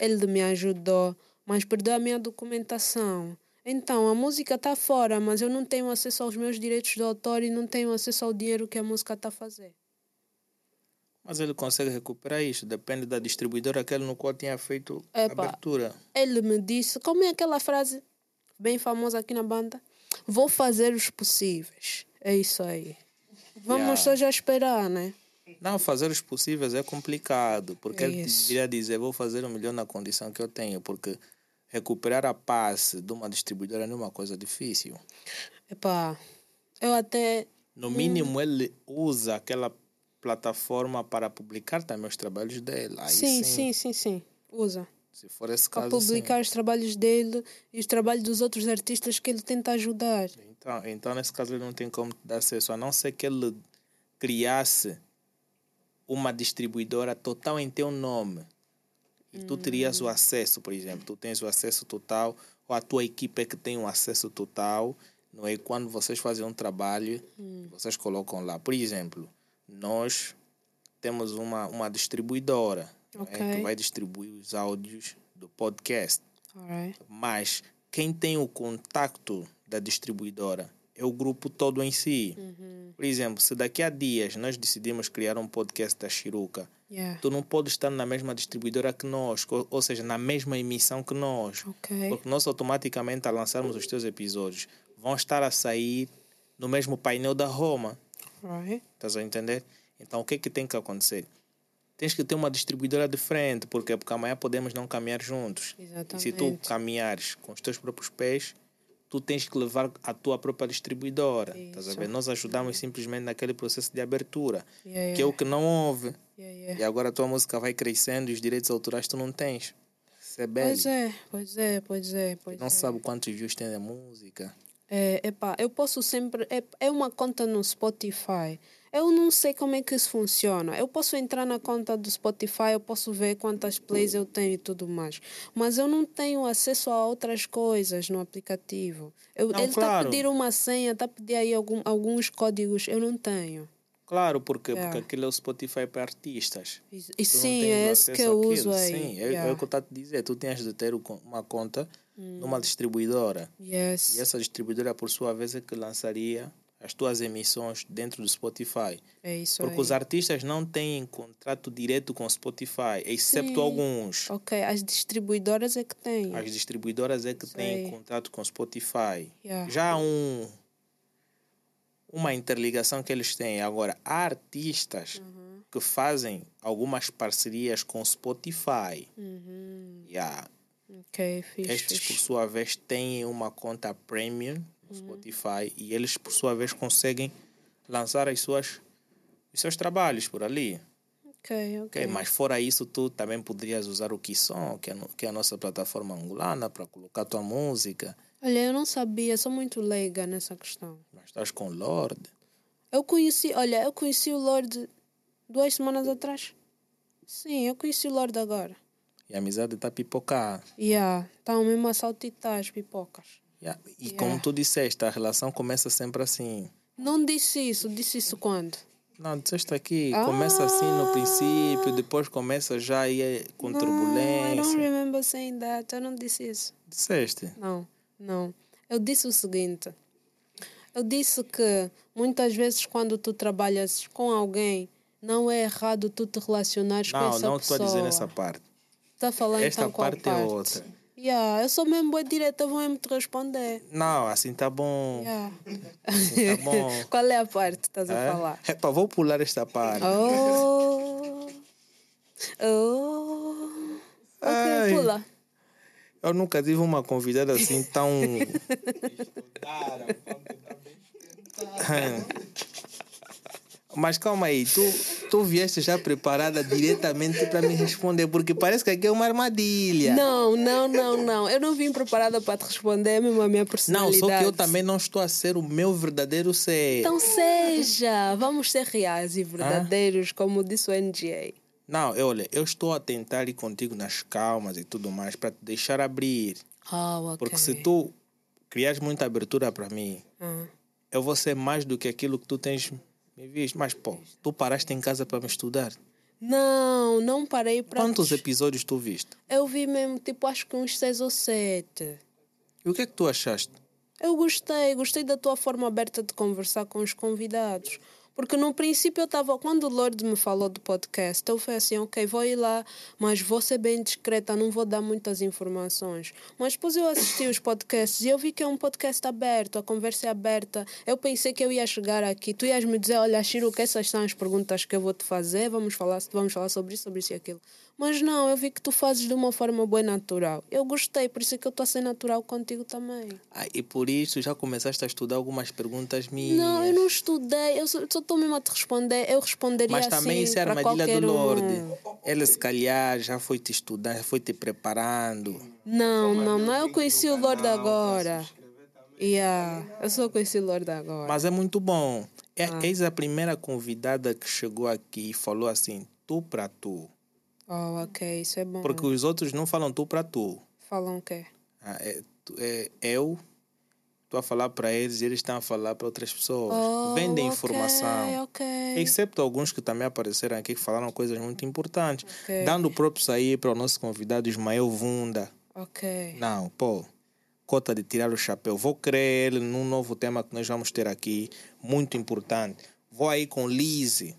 Ele me ajudou, mas perdeu a minha documentação. Então, a música está fora, mas eu não tenho acesso aos meus direitos de autor e não tenho acesso ao dinheiro que a música está a fazer. Mas ele consegue recuperar isso. Depende da distribuidora aquele no qual tinha feito a Epa. abertura. Ele me disse, como é aquela frase bem famosa aqui na banda? Vou fazer os possíveis. É isso aí. Vamos Yeah. só já esperar, né? Não, fazer os possíveis é complicado, porque É ele isso. deveria dizer, vou fazer o melhor na condição que eu tenho, porque recuperar a passe de uma distribuidora não é uma coisa difícil. Epá, eu até. No mínimo, ele usa aquela plataforma para publicar também os trabalhos dele. Aí sim, sim, sim, sim, sim. Usa. Se for esse Para caso, publicar sim. os trabalhos dele e os trabalhos dos outros artistas que ele tenta ajudar. Então, então, nesse caso, ele não tem como dar acesso, a não ser que ele criasse uma distribuidora total em teu nome. E tu terias o acesso, por exemplo, tu tens o acesso total, ou a tua equipe é que tem o acesso total, não é? Quando vocês fazem um trabalho, vocês colocam lá. Por exemplo, nós temos uma, uma distribuidora não é? Que vai distribuir os áudios do podcast. Alright. Mas quem tem o contacto da distribuidora é o grupo todo em si. Por exemplo, se daqui a dias nós decidimos criar um podcast da Chiruca, Yeah. tu não podes estar na mesma distribuidora que nós, ou, ou seja, na mesma emissão que nós. Ok. Porque nós automaticamente, ao lançarmos os teus episódios, vão estar a sair no mesmo painel da Roma. Alright. Estás a entender? Então, o que é que tem que acontecer? Tens que ter uma distribuidora diferente, porque, porque amanhã podemos não caminhar juntos. E se tu Exatamente. caminhares com os teus próprios pés, tu tens que levar a tua própria distribuidora. Ver? Nós ajudamos simplesmente naquele processo de abertura, Yeah, que é o yeah. que não houve. Yeah, yeah. E agora a tua música vai crescendo e os direitos autorais tu não tens. Isso é belo. Pois é, pois é, pois é. Pois Não é. sabe quantos views tem a música. É, epá, eu posso sempre. É, é uma conta no Spotify. Eu não sei como é que isso funciona. Eu posso entrar na conta do Spotify, eu posso ver quantas plays eu tenho e tudo mais. Mas eu não tenho acesso a outras coisas no aplicativo. Eu, Não, ele está a claro. pedir uma senha, está a pedir aí algum, alguns códigos. Eu não tenho. Claro, porque, Yeah. porque aquilo é o Spotify para artistas. E, e sim, é esse que eu àquilo. uso aí. Sim, é, é Yeah. o que eu estou a te dizer. Tu tens de ter uma conta Hum. numa distribuidora. Yes. E essa distribuidora, por sua vez, é que lançaria as tuas emissões dentro do Spotify. É isso Porque aí. os artistas não têm contrato direto com o Spotify, excepto Sim. alguns. Ok, as distribuidoras é que têm. As distribuidoras é que têm Sei. contrato com o Spotify. Yeah. Já há um, uma interligação que eles têm. Agora, há artistas Uhum. que fazem algumas parcerias com o Spotify. Uhum. Yeah. Ok, fixe. Estes, por fixe. sua vez, têm uma conta premium Uhum. Spotify e eles, por sua vez, conseguem lançar as suas, os seus trabalhos por ali. Ok, ok. Mas fora isso, tu também poderias usar o Kisson, que é, que é a nossa plataforma angolana, para colocar tua música. Olha, eu não sabia, sou muito leiga nessa questão. Mas estás com o Lord. Eu conheci, olha, eu conheci o Lorde duas semanas atrás. Sim, eu conheci o Lorde agora. E a amizade está pipocar. Yeah, estão mesmo a saltitar as pipocas. Yeah. E Yeah. como tu disseste, a relação começa sempre assim. Não disse isso, disse isso quando? Não, disseste aqui, Ah! começa assim no princípio, depois começa já aí eh, com Não, I don't turbulência. remember saying that. Eu não disse isso. Disseste? Não, não. Eu disse o seguinte. Eu disse que muitas vezes quando tu trabalhas com alguém, não é errado tu te relacionares com Não, essa não pessoa. estou a dizer nessa parte. Tá falando Esta então qual parte é outra. Yeah, eu sou mesmo boa direta, vou mesmo te responder. Não, assim tá bom. Yeah. Assim tá bom. qual é a parte que estás a É? falar? Epa, vou pular esta parte. Oh. Oh. Ok, pula. Eu nunca tive uma convidada assim tão. Mas calma aí, tu, tu vieste já preparada diretamente para me responder, porque parece que aqui é uma armadilha. Não, não, não, não. Eu não vim preparada para te responder, é mesmo a minha Não, personalidade. só que eu também não estou a ser o meu verdadeiro ser. Então seja, vamos ser reais e verdadeiros, como disse o NGA. Não, eu, olha, eu estou a tentar ir contigo nas calmas e tudo mais para te deixar abrir. Oh, ok. Porque se tu crias muita abertura para mim, Ah. eu vou ser mais do que aquilo que tu tens me visto. Mas, pô, tu paraste em casa para me estudar. Não, não parei para. Quantos episódios tu viste? Eu vi mesmo, tipo, acho que uns seis ou sete. E o que é que tu achaste? Eu gostei, gostei da tua forma aberta de conversar com os convidados. Porque no princípio eu estava, quando o Lorde me falou do podcast, eu falei assim, ok, vou ir lá, mas vou ser bem discreta, não vou dar muitas informações. Mas depois eu assisti os podcasts e eu vi que é um podcast aberto, a conversa é aberta. Eu pensei que eu ia chegar aqui, tu ias me dizer, olha, Chiro, que essas são as perguntas que eu vou te fazer, vamos falar, vamos falar sobre isso, sobre isso e aquilo. Mas não, eu vi que tu fazes de uma forma boa e natural. Eu gostei, por isso é que eu estou a ser natural contigo também. Ah, e por isso já começaste a estudar algumas perguntas minhas. Não, eu não estudei, eu só estou mesmo a te responder. Eu responderia Mas também assim isso é armadilha do um. Lorde. Ele se calhar já foi te estudar, já foi te preparando. Não, não, não. Eu conheci o Lorde agora. Yeah, eu só conheci o Lorde agora. Mas é muito bom. É, Ah. Eis a primeira convidada que chegou aqui e falou assim, tu para tu. Oh, ok, isso é bom. Porque os outros não falam tu para tu. Falam o quê? Ah, é, é, eu estou a falar para eles e eles estão a falar para outras pessoas. Oh, Vendem ok, informação. Ok. Excepto alguns que também apareceram aqui que falaram coisas muito importantes. Ok. Dando próprios aí para o nosso convidado Ismael Vunda. Ok. Não, pô, cota de tirar o chapéu. Vou crer ele num novo tema que nós vamos ter aqui, muito importante. Vou aí com Lise.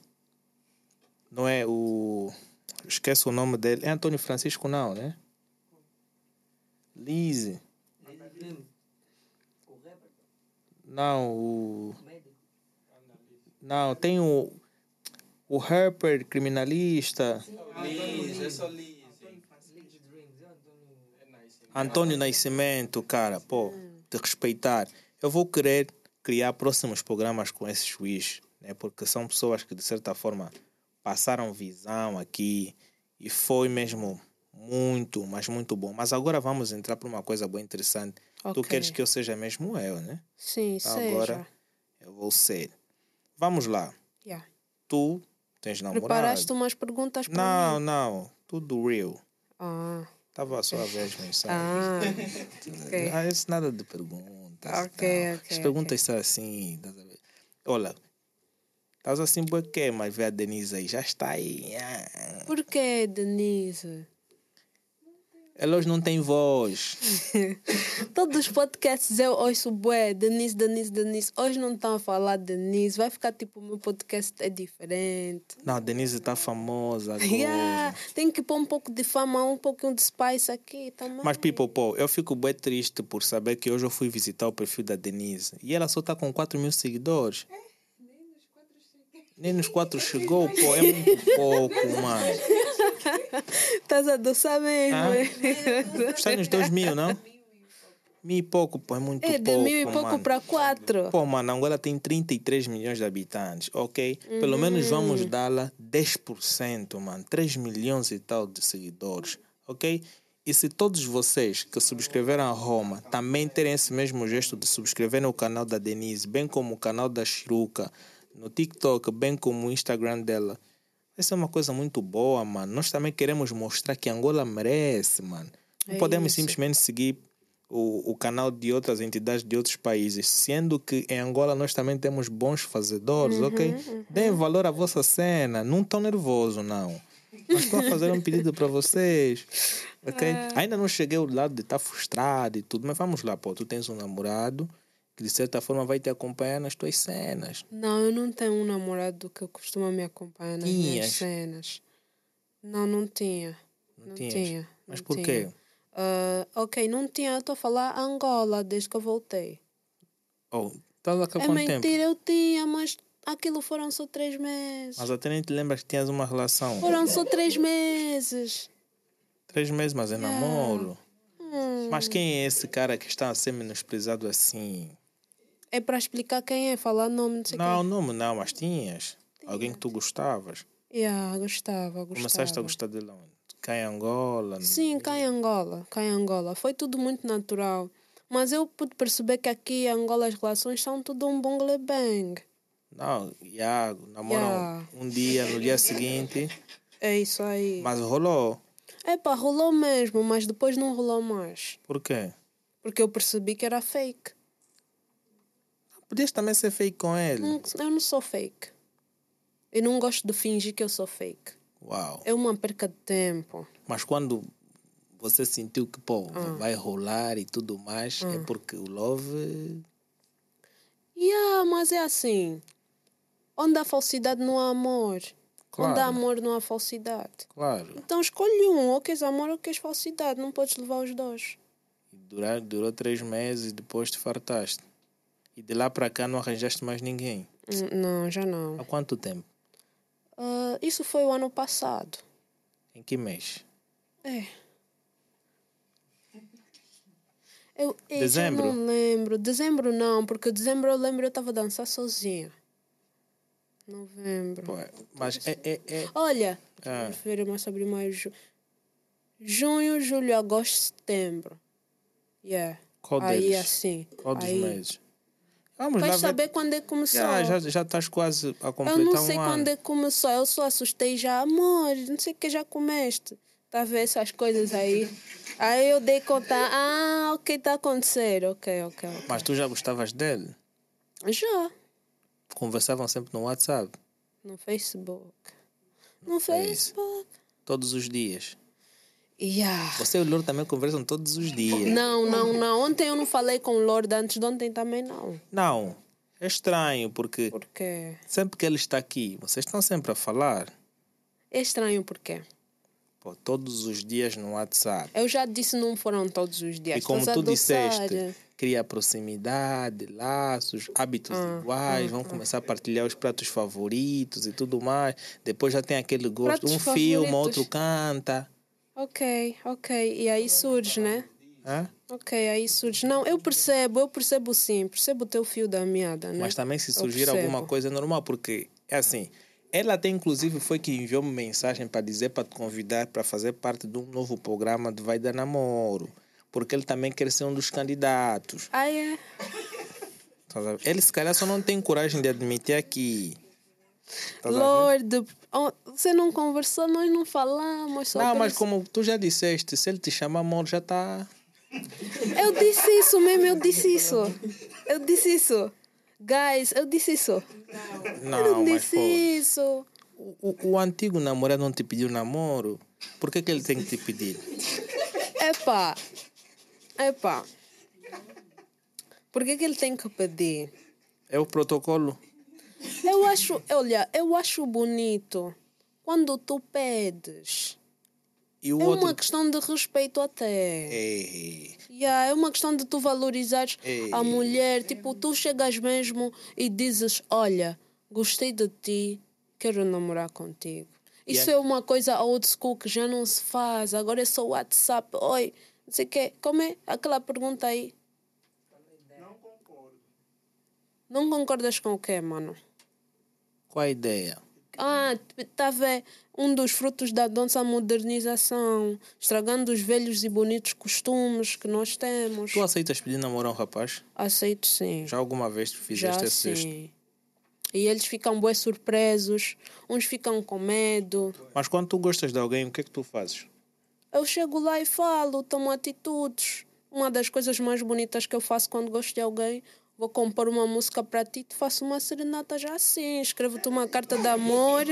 Não é o. Esqueço o nome dele. É Antônio Francisco, não, né? Lise. Não, o. Não, tem o. O Harper, criminalista. Lise, é só Lise. Antônio Nascimento, cara, pô, te respeitar. Eu vou querer criar próximos programas com esse juiz, né? Porque são pessoas que, de certa forma, passaram visão aqui e foi mesmo muito, mas muito bom. Mas agora vamos entrar para uma coisa boa interessante. Tu Ok. queres que eu seja mesmo eu, né? Sim, Então seja. agora eu vou ser. Vamos lá. Yeah. tu tens namorado. Preparaste umas perguntas para Não, mim? não. Tudo real. Ah, Estava só a ver as mensagens. ah, ok. Ah, isso nada de perguntas. Ok, ok, As perguntas são assim. Olha, estás assim, por quê? Mas vê a Denise aí, já está aí. Ah. Por que, Denise? Ela hoje não tem voz. Todos os podcasts eu ouço bué, Denise, Denise, Denise. Hoje não estão a falar Denise. Vai ficar tipo, o meu podcast é diferente. Não, a Denise está famosa agora. Yeah, tem que pôr um pouco de fama, um pouquinho de spice aqui também. Mas, People, pô, eu fico bem triste por saber que hoje eu fui visitar o perfil da Denise e ela só tá com 4 mil seguidores. Nem nos 4 chegou, pô, é muito pouco, mano. Estás a adoçar mesmo. Ah. Está nos 2 mil, não? Mil e pouco, pô, é muito É, de pouco. mil e pouco para quatro. Pô, mano, Angola tem 33 milhões de habitantes, ok? Pelo menos Hum. vamos dar-la 10%, mano. 3 milhões e tal de seguidores, ok? E se todos vocês que subscreveram a Roma também terem esse mesmo gesto de subscrever no canal da Denise, bem como o canal da Chiruca, no TikTok, bem como o Instagram dela, essa é uma coisa muito boa, mano. Nós também queremos mostrar que Angola merece, mano. Não É podemos isso. simplesmente seguir o, o canal de outras entidades de outros países, sendo que em Angola nós também temos bons fazedores, Uhum, ok? Deem valor à vossa cena, não estão nervoso não. Mas estou a fazer um pedido para vocês, ok? É. Ainda não cheguei ao lado de estar frustrado e tudo, mas vamos lá, pô, tu tens um namorado que de certa forma vai te acompanhar nas tuas cenas. Não, eu não tenho um namorado que costuma me acompanhar nas minhas Tinhas? cenas. Não, não tinha. Não, tinhas? tinha. Mas não por tinha. quê? Ah, ok, não tinha. Eu estou a falar Angola desde que eu voltei. Oh, estás a É quanto mentira, tempo? eu tinha, mas aquilo foram só três meses. Mas até nem te lembras que tinhas uma relação. Foram só três meses. Três meses, mas é namoro. Hum, Mas quem é esse cara que está a ser menosprezado assim? É para explicar quem é, falar nome, não sei Não, nome não, mas tinhas. Alguém que tu gostavas. quem. Yeah, gostava, gostava. Começaste a gostar dele onde? Cá em Angola? Sim, cá em Angola, cá em Angola. Foi tudo muito natural. Mas eu pude perceber que aqui em Angola as relações são tudo um bom bang. Não, Iago, namoram Yeah. um dia, no dia seguinte. É isso aí. Mas rolou. Epá, rolou mesmo, mas depois não rolou mais. Por quê? Porque eu percebi que era fake. Podias também ser fake com ele. Eu não sou fake. Eu não gosto de fingir que eu sou fake. Uau. É uma perca de tempo. Mas quando você sentiu que, pô, Ah. vai rolar e tudo mais, é porque o love. Yeah, mas é assim. Onde há falsidade não há amor. Onde há Claro. amor não há falsidade. Claro. Então escolhe um, ou queres amor ou queres falsidade. Não podes levar os dois. Durar, durou três meses e depois te fartaste. E de lá para cá não arranjaste mais ninguém. Não, já não. Há quanto tempo? Ah, isso foi o ano passado. Em que mês? É. Eu, eu Dezembro? Já não lembro. Dezembro não, porque dezembro eu lembro eu estava a dançar sozinha. Novembro. Pô, mas é, é, é. Olha, Ah. fevereiro, março, abril, maio, ju... junho, julho, agosto, setembro. Yeah. Qual Aí deles? assim. Qual dos aí. meses? Vamos lá Vais ver. saber quando é que começou. Já, já, já estás quase a eu completar não sei um quando ano. é que começou. Eu só assustei já, amor, não sei o que já comeste. Tá a ver essas coisas aí? Aí eu dei conta, ah, o que tá acontecendo? Ok, ok. ok. Mas tu já gostavas dele? Já, Conversavam sempre no WhatsApp, no Facebook. No Face. Facebook. todos os dias. Yeah. Você e o Louro também conversam todos os dias. Não, não, não. Ontem eu não falei com o Lord, antes de ontem também não. Não, é estranho, porque Porque sempre que ele está aqui, vocês estão sempre a falar. é estranho porque Pô, todos os dias no WhatsApp. eu já disse não foram todos os dias. E como Estás tu disseste, cria proximidade, laços, hábitos Ah, iguais, vão começar a partilhar os pratos favoritos e tudo mais. Depois já tem aquele gosto. Pratos um favoritos. outro canta. Ok, ok. E aí surge, né? Hã? Ok, aí surge. Não, eu percebo, eu percebo sim, percebo o teu fio da meada, né? Mas também se surgir alguma coisa é normal, porque é assim. Ela até inclusive foi que enviou-me mensagem para dizer para te convidar para fazer parte de um novo programa de Vai Dar Namoro. Porque ele também quer ser um dos candidatos. Ah, é? Ver? Ele se calhar só não tem coragem de admitir aqui. Lorde, você não conversou, nós não falamos. só Não, mas isso- como tu já disseste, se ele te chama amor, já tá. Eu disse isso mesmo, eu disse isso. Eu disse isso. Guys, eu disse isso. eu Não, não mas disse isso. O, o antigo namorado não te pediu namoro. Por que, que ele tem que te pedir? Epá. Epá. Por que, que ele tem que pedir? É o protocolo. Eu acho, olha, eu acho bonito quando tu pedes. E o É outro. uma questão de respeito até. Ei, Yeah, é uma questão de tu valorizares Ei. a mulher. Tipo, tu chegas mesmo e dizes: Olha, gostei de ti, quero namorar contigo. Isso Yeah. é uma coisa old school que já não se faz. Agora é só WhatsApp. Oi, não sei o quê. Como é aquela pergunta aí? Não concordo. Não concordas com o quê, mano? Qual a ideia? Ah, a ver? Um dos frutos da nossa modernização, estragando os velhos e bonitos costumes que nós temos. Tu aceitas pedir namoro a um rapaz? Aceito sim. Já alguma vez tu Já fizeste esse gesto? sim. E eles ficam bué surpresos, uns ficam com medo. Mas quando tu gostas de alguém, o que é que tu fazes? Eu chego lá e falo, tomo atitudes. Uma das coisas mais bonitas que eu faço quando gosto de alguém, vou compor uma música para ti, te faço uma serenata já assim, escrevo-te uma carta de amor.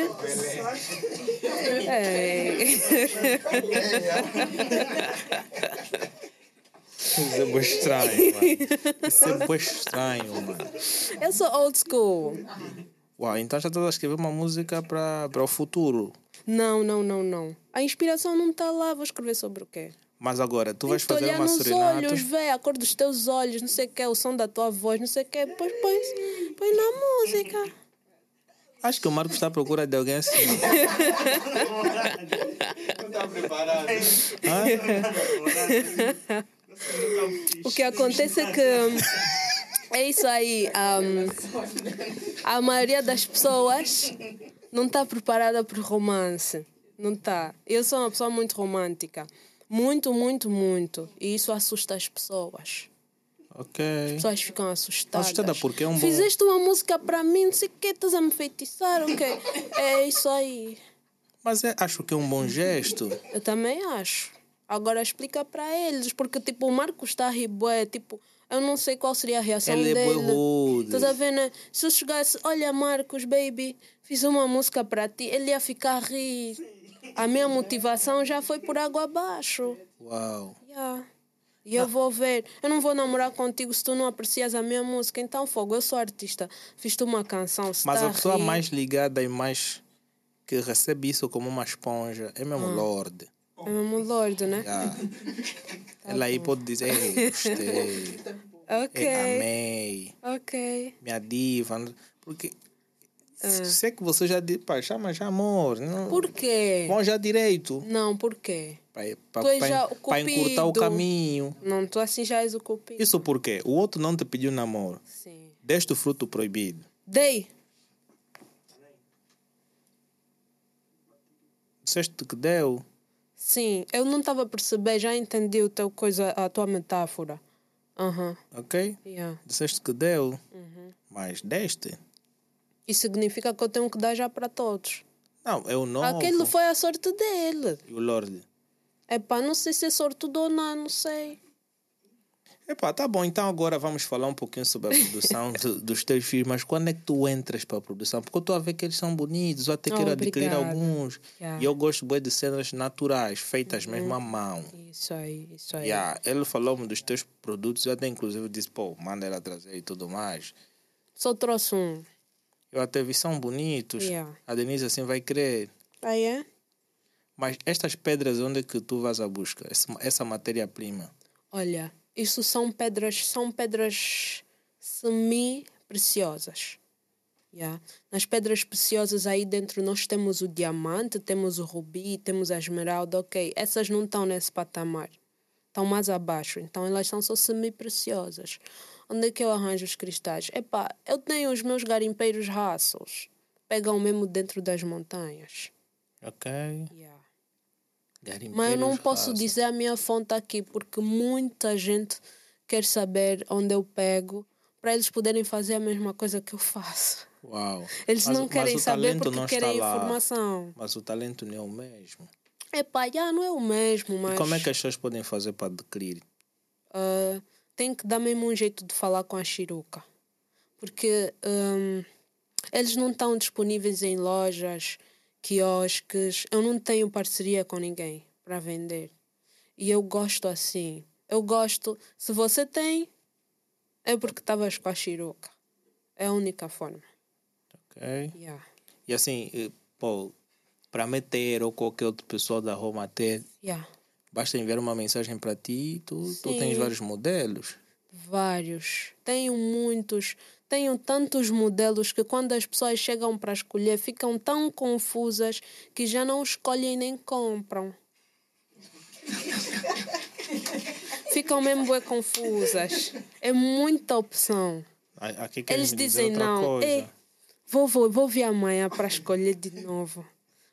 É. Isso é bem estranho, mano. Isso é bem estranho, mano. Eu sou old school. Uau, então já estás a escrever uma música para o futuro. Não, não, não, não. A inspiração não está lá, vou escrever sobre o quê? Mas agora, tu vais Tem que fazer olhar uma nos serenata. olhos, vê a cor dos teus olhos, não sei o que, o som da tua voz, não sei o que. Põe, põe, põe na música. Acho que o Marcos está à procura de alguém assim. Não está preparado. O que acontece é que é isso aí. um, a maioria das pessoas não está preparada para o romance. Não está. Eu sou uma pessoa muito romântica. Muito, muito, muito. E isso assusta as pessoas. ok. As pessoas ficam assustadas. Assustada porque é um bom- Fizeste uma música para mim, não sei o que, estás a me feitiçar, ok? É isso aí. Mas é, acho que é um bom gesto. Eu também acho. Agora explica para eles, porque tipo, o Marcos está a rir, bué, tipo, eu não sei qual seria a reação Ele é dele. bué rude. Estás a ver, né? Se eu chegasse, olha Marcos, baby, fiz uma música para ti, ele ia ficar a rir. A minha motivação já foi por água abaixo. Uau. Yeah. E eu vou ver, eu não vou namorar contigo se tu não aprecias a minha música. Então, fogo, eu sou artista, fiz-te uma canção. Mas tá a pessoa mais ligada e mais que recebe isso como uma esponja é mesmo Ah. Lorde. É mesmo Lorde, né? Ah. Ela aí pode dizer, Ei, gostei, Ok. Ei, amei, Ok. minha diva. Porque Ah. sei que você já disse, pá, chama já amor. Não, Por quê? Vão já direito. Não, por quê? Para encurtar o caminho. Não, tu assim já és o cupido. Isso porque o outro não te pediu namoro. Sim. Deste o fruto proibido. Dei. Disseste que deu. Sim, eu não estava a perceber, já entendi o teu coisa, a tua metáfora. Aham. Ok? Yeah. Disseste que deu. Uhum. Mas deste? Isso significa que eu tenho que dar já para todos. Não, é o novo. Aquilo foi a sorte dele. E o Lorde. Epá, não sei se é sortudo ou não, não sei. Epá, tá bom. Então agora vamos falar um pouquinho sobre a produção do- dos teus filhos. Mas quando é que tu entras para a produção? Porque eu estou a ver que eles são bonitos. Eu até Oh, quero adquirir obrigada. alguns. Yeah. E eu gosto bem de cenas naturais, feitas mesmo à mão. Isso aí, isso aí. Yeah. Ele falou-me dos teus produtos. Eu até inclusive disse, pô, manda ela trazer e tudo mais. Só trouxe um. Eu até vi, são bonitos. Yeah. A Denise assim vai querer. Aí é? Mas estas pedras, onde é que tu vas à busca? Essa, essa matéria-prima. Olha, isso são pedras, são pedras semi-preciosas. Yeah. Nas pedras preciosas aí dentro nós temos o diamante, temos o rubi, temos a esmeralda, ok. Essas não estão nesse patamar. Estão mais abaixo, então elas são só semi-preciosas. Onde é que eu arranjo os cristais? Epá, eu tenho os meus garimpeiros raços. Pegam mesmo dentro das montanhas. Ok. Yeah. Mas eu não posso dizer a minha fonte aqui, porque muita gente quer saber onde eu pego para eles poderem fazer a mesma coisa que eu faço. Uau. Eles Mas- não querem saber porque não querem lá. informação. Mas o talento não é o mesmo. Epá, já não é o mesmo, mas E como é que as pessoas podem fazer para adquirir? ah, tem que dar mesmo um jeito de falar com a Chiruca. Porque hum, eles não estão disponíveis em lojas, quiosques. Eu não tenho parceria com ninguém para vender. E eu gosto assim. Eu gosto. Se você tem, é porque estavas com a Chiruca. É a única forma. Ok? Yeah. E assim, pô, para meter ou qualquer outro pessoal da Roma ter, Yeah. Basta enviar uma mensagem para ti e tu, tu tens vários modelos. Vários. Tenho muitos. Tenho tantos modelos que quando as pessoas chegam para escolher ficam tão confusas que já não escolhem nem compram. ficam mesmo bem confusas. É muita opção. Aqui Eles dizem outra não. coisa. Ei, vou, vou, vou vir amanhã para escolher de novo.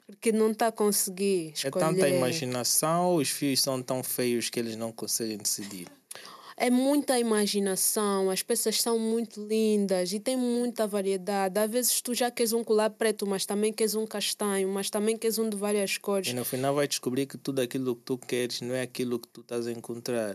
Porque não está a conseguir É escolher. tanta imaginação ou os fios são tão feios que eles não conseguem decidir? É muita imaginação, as peças são muito lindas e tem muita variedade. Às vezes tu já queres um colar preto, mas também queres um castanho, mas também queres um de várias cores. E no final vai descobrir que tudo aquilo que tu queres não é aquilo que tu estás a encontrar.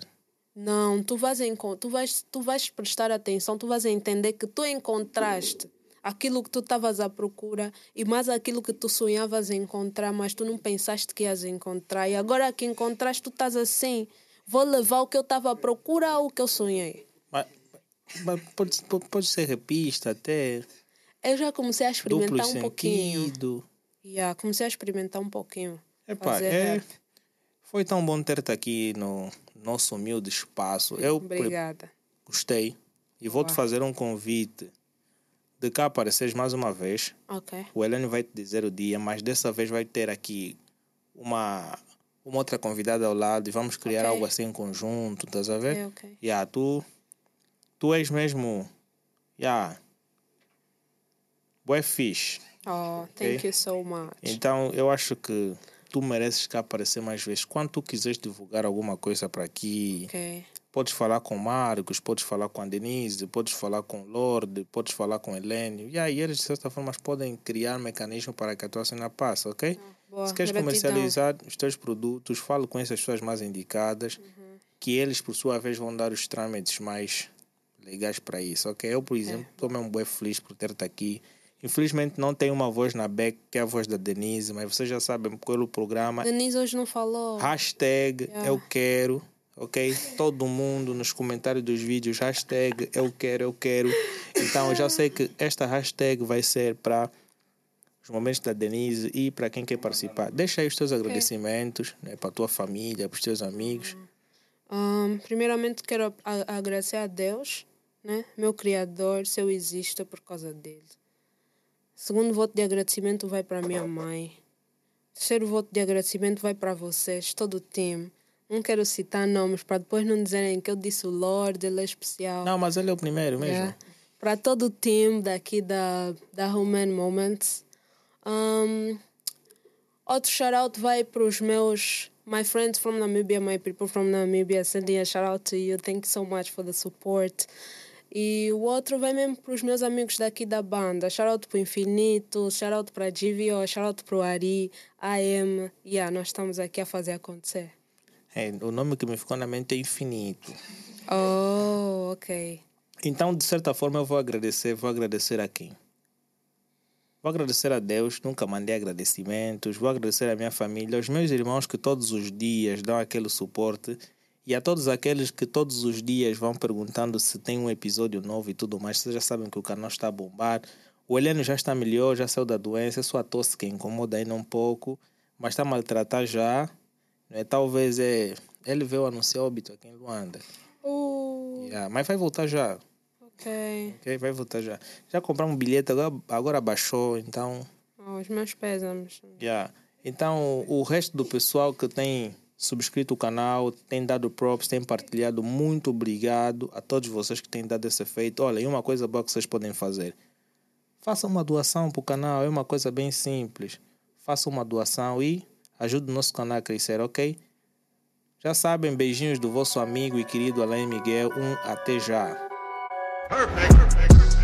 Não, tu vais, tu, vais, tu vais prestar atenção, tu vais entender que tu encontraste aquilo que tu estavas à procura e mais aquilo que tu sonhavas encontrar, mas tu não pensaste que ias encontrar. E agora que encontraste, tu estás assim. Vou levar o que eu estava à procura ou o que eu sonhei. Mas, mas pode, pode, ser repista até, Eu já comecei a experimentar um pouquinho. sentido. Yeah, comecei a experimentar um pouquinho. Fazer é, rap. foi tão bom ter-te aqui no nosso humilde espaço. Eu Obrigada. gostei e vou-te fazer um convite de cá apareceres mais uma vez. Ok. O Helene vai te dizer o dia, mas dessa vez vai ter aqui uma, uma outra convidada ao lado e vamos criar Ok. algo assim em conjunto, estás a ver? É, ok. Yeah, tu, tu és mesmo. Yeah, bué fixe. Oh, thank Ok. you so much. Então eu acho que tu mereces cá aparecer mais vezes. Quando tu quiseres divulgar alguma coisa para aqui, Ok. Podes falar com o Marcos, podes falar com a Denise, podes falar com o Lorde, podes falar com o Helênio. E aí eles de certa forma podem criar mecanismo para que a tua cena passe, ok? Boa, Se queres gratidão. comercializar os teus produtos, fale com essas pessoas mais indicadas, Uhum. que eles, por sua vez, vão dar os trâmites mais legais para isso, ok? Eu, por exemplo, estou mesmo bem feliz por ter-te aqui. Infelizmente, não tenho uma voz na back, que é a voz da Denise, mas vocês já sabem, pelo programa, Denise hoje não falou. hashtag Yeah. eu quero, ok? Todo mundo nos comentários dos vídeos, hashtag eu quero, eu quero. Então, eu já sei que esta hashtag vai ser para os momentos da Denise e para quem quer participar. Deixa aí os teus agradecimentos né, para a tua família, para os teus amigos. Ahn, primeiramente, quero agradecer a Deus, né? meu Criador, se eu existo é por causa dele. Segundo voto de agradecimento vai para minha mãe. Terceiro voto de agradecimento vai para vocês, todo o time. Não quero citar nomes para depois não dizerem que eu disse o Lorde, ele é especial. Não, mas ele é o primeiro mesmo. Yeah. Para todo o time daqui da, da Human Moments. Um, outro shout-out vai para os meus my friends from Namibia, my people from Namibia. Sending a shout-out to you. Thank you so much for the support. E o outro vai mesmo para os meus amigos daqui da banda. Shout-out para o Infinito, shout-out para a GVO, shout-out para o Ari, AM. Yeah, nós estamos aqui a fazer acontecer. É, o nome que me ficou na mente é Infinito. Oh, ok. Então, de certa forma, eu vou agradecer. Vou agradecer a quem? Vou agradecer a Deus, nunca mandei agradecimentos. Vou agradecer à minha família, aos meus irmãos que todos os dias dão aquele suporte. E a todos aqueles que todos os dias vão perguntando se tem um episódio novo e tudo mais. Vocês já sabem que o canal está a bombar. O Heleno já está melhor, já saiu da doença. É só a tosse que incomoda ainda um pouco. Mas está a maltratar já. É? Talvez é... ele veio anunciar óbito aqui em Luanda. Uh, Yeah, mas vai voltar já. ok. Ok, vai voltar já. Já compramos um bilhete, agora, agora baixou, então. Oh, os meus pésames. Yeah. Então, o resto do pessoal que tem subscrito o canal, tem dado props, tem partilhado, muito obrigado a todos vocês que têm dado esse efeito. Olha, e uma coisa boa que vocês podem fazer: faça uma doação para o canal, é uma coisa bem simples. Faça uma doação e ajude o nosso canal a crescer, ok? Já sabem, beijinhos do vosso amigo e querido Alain Miguel. Um até já. Perfect. Perfect.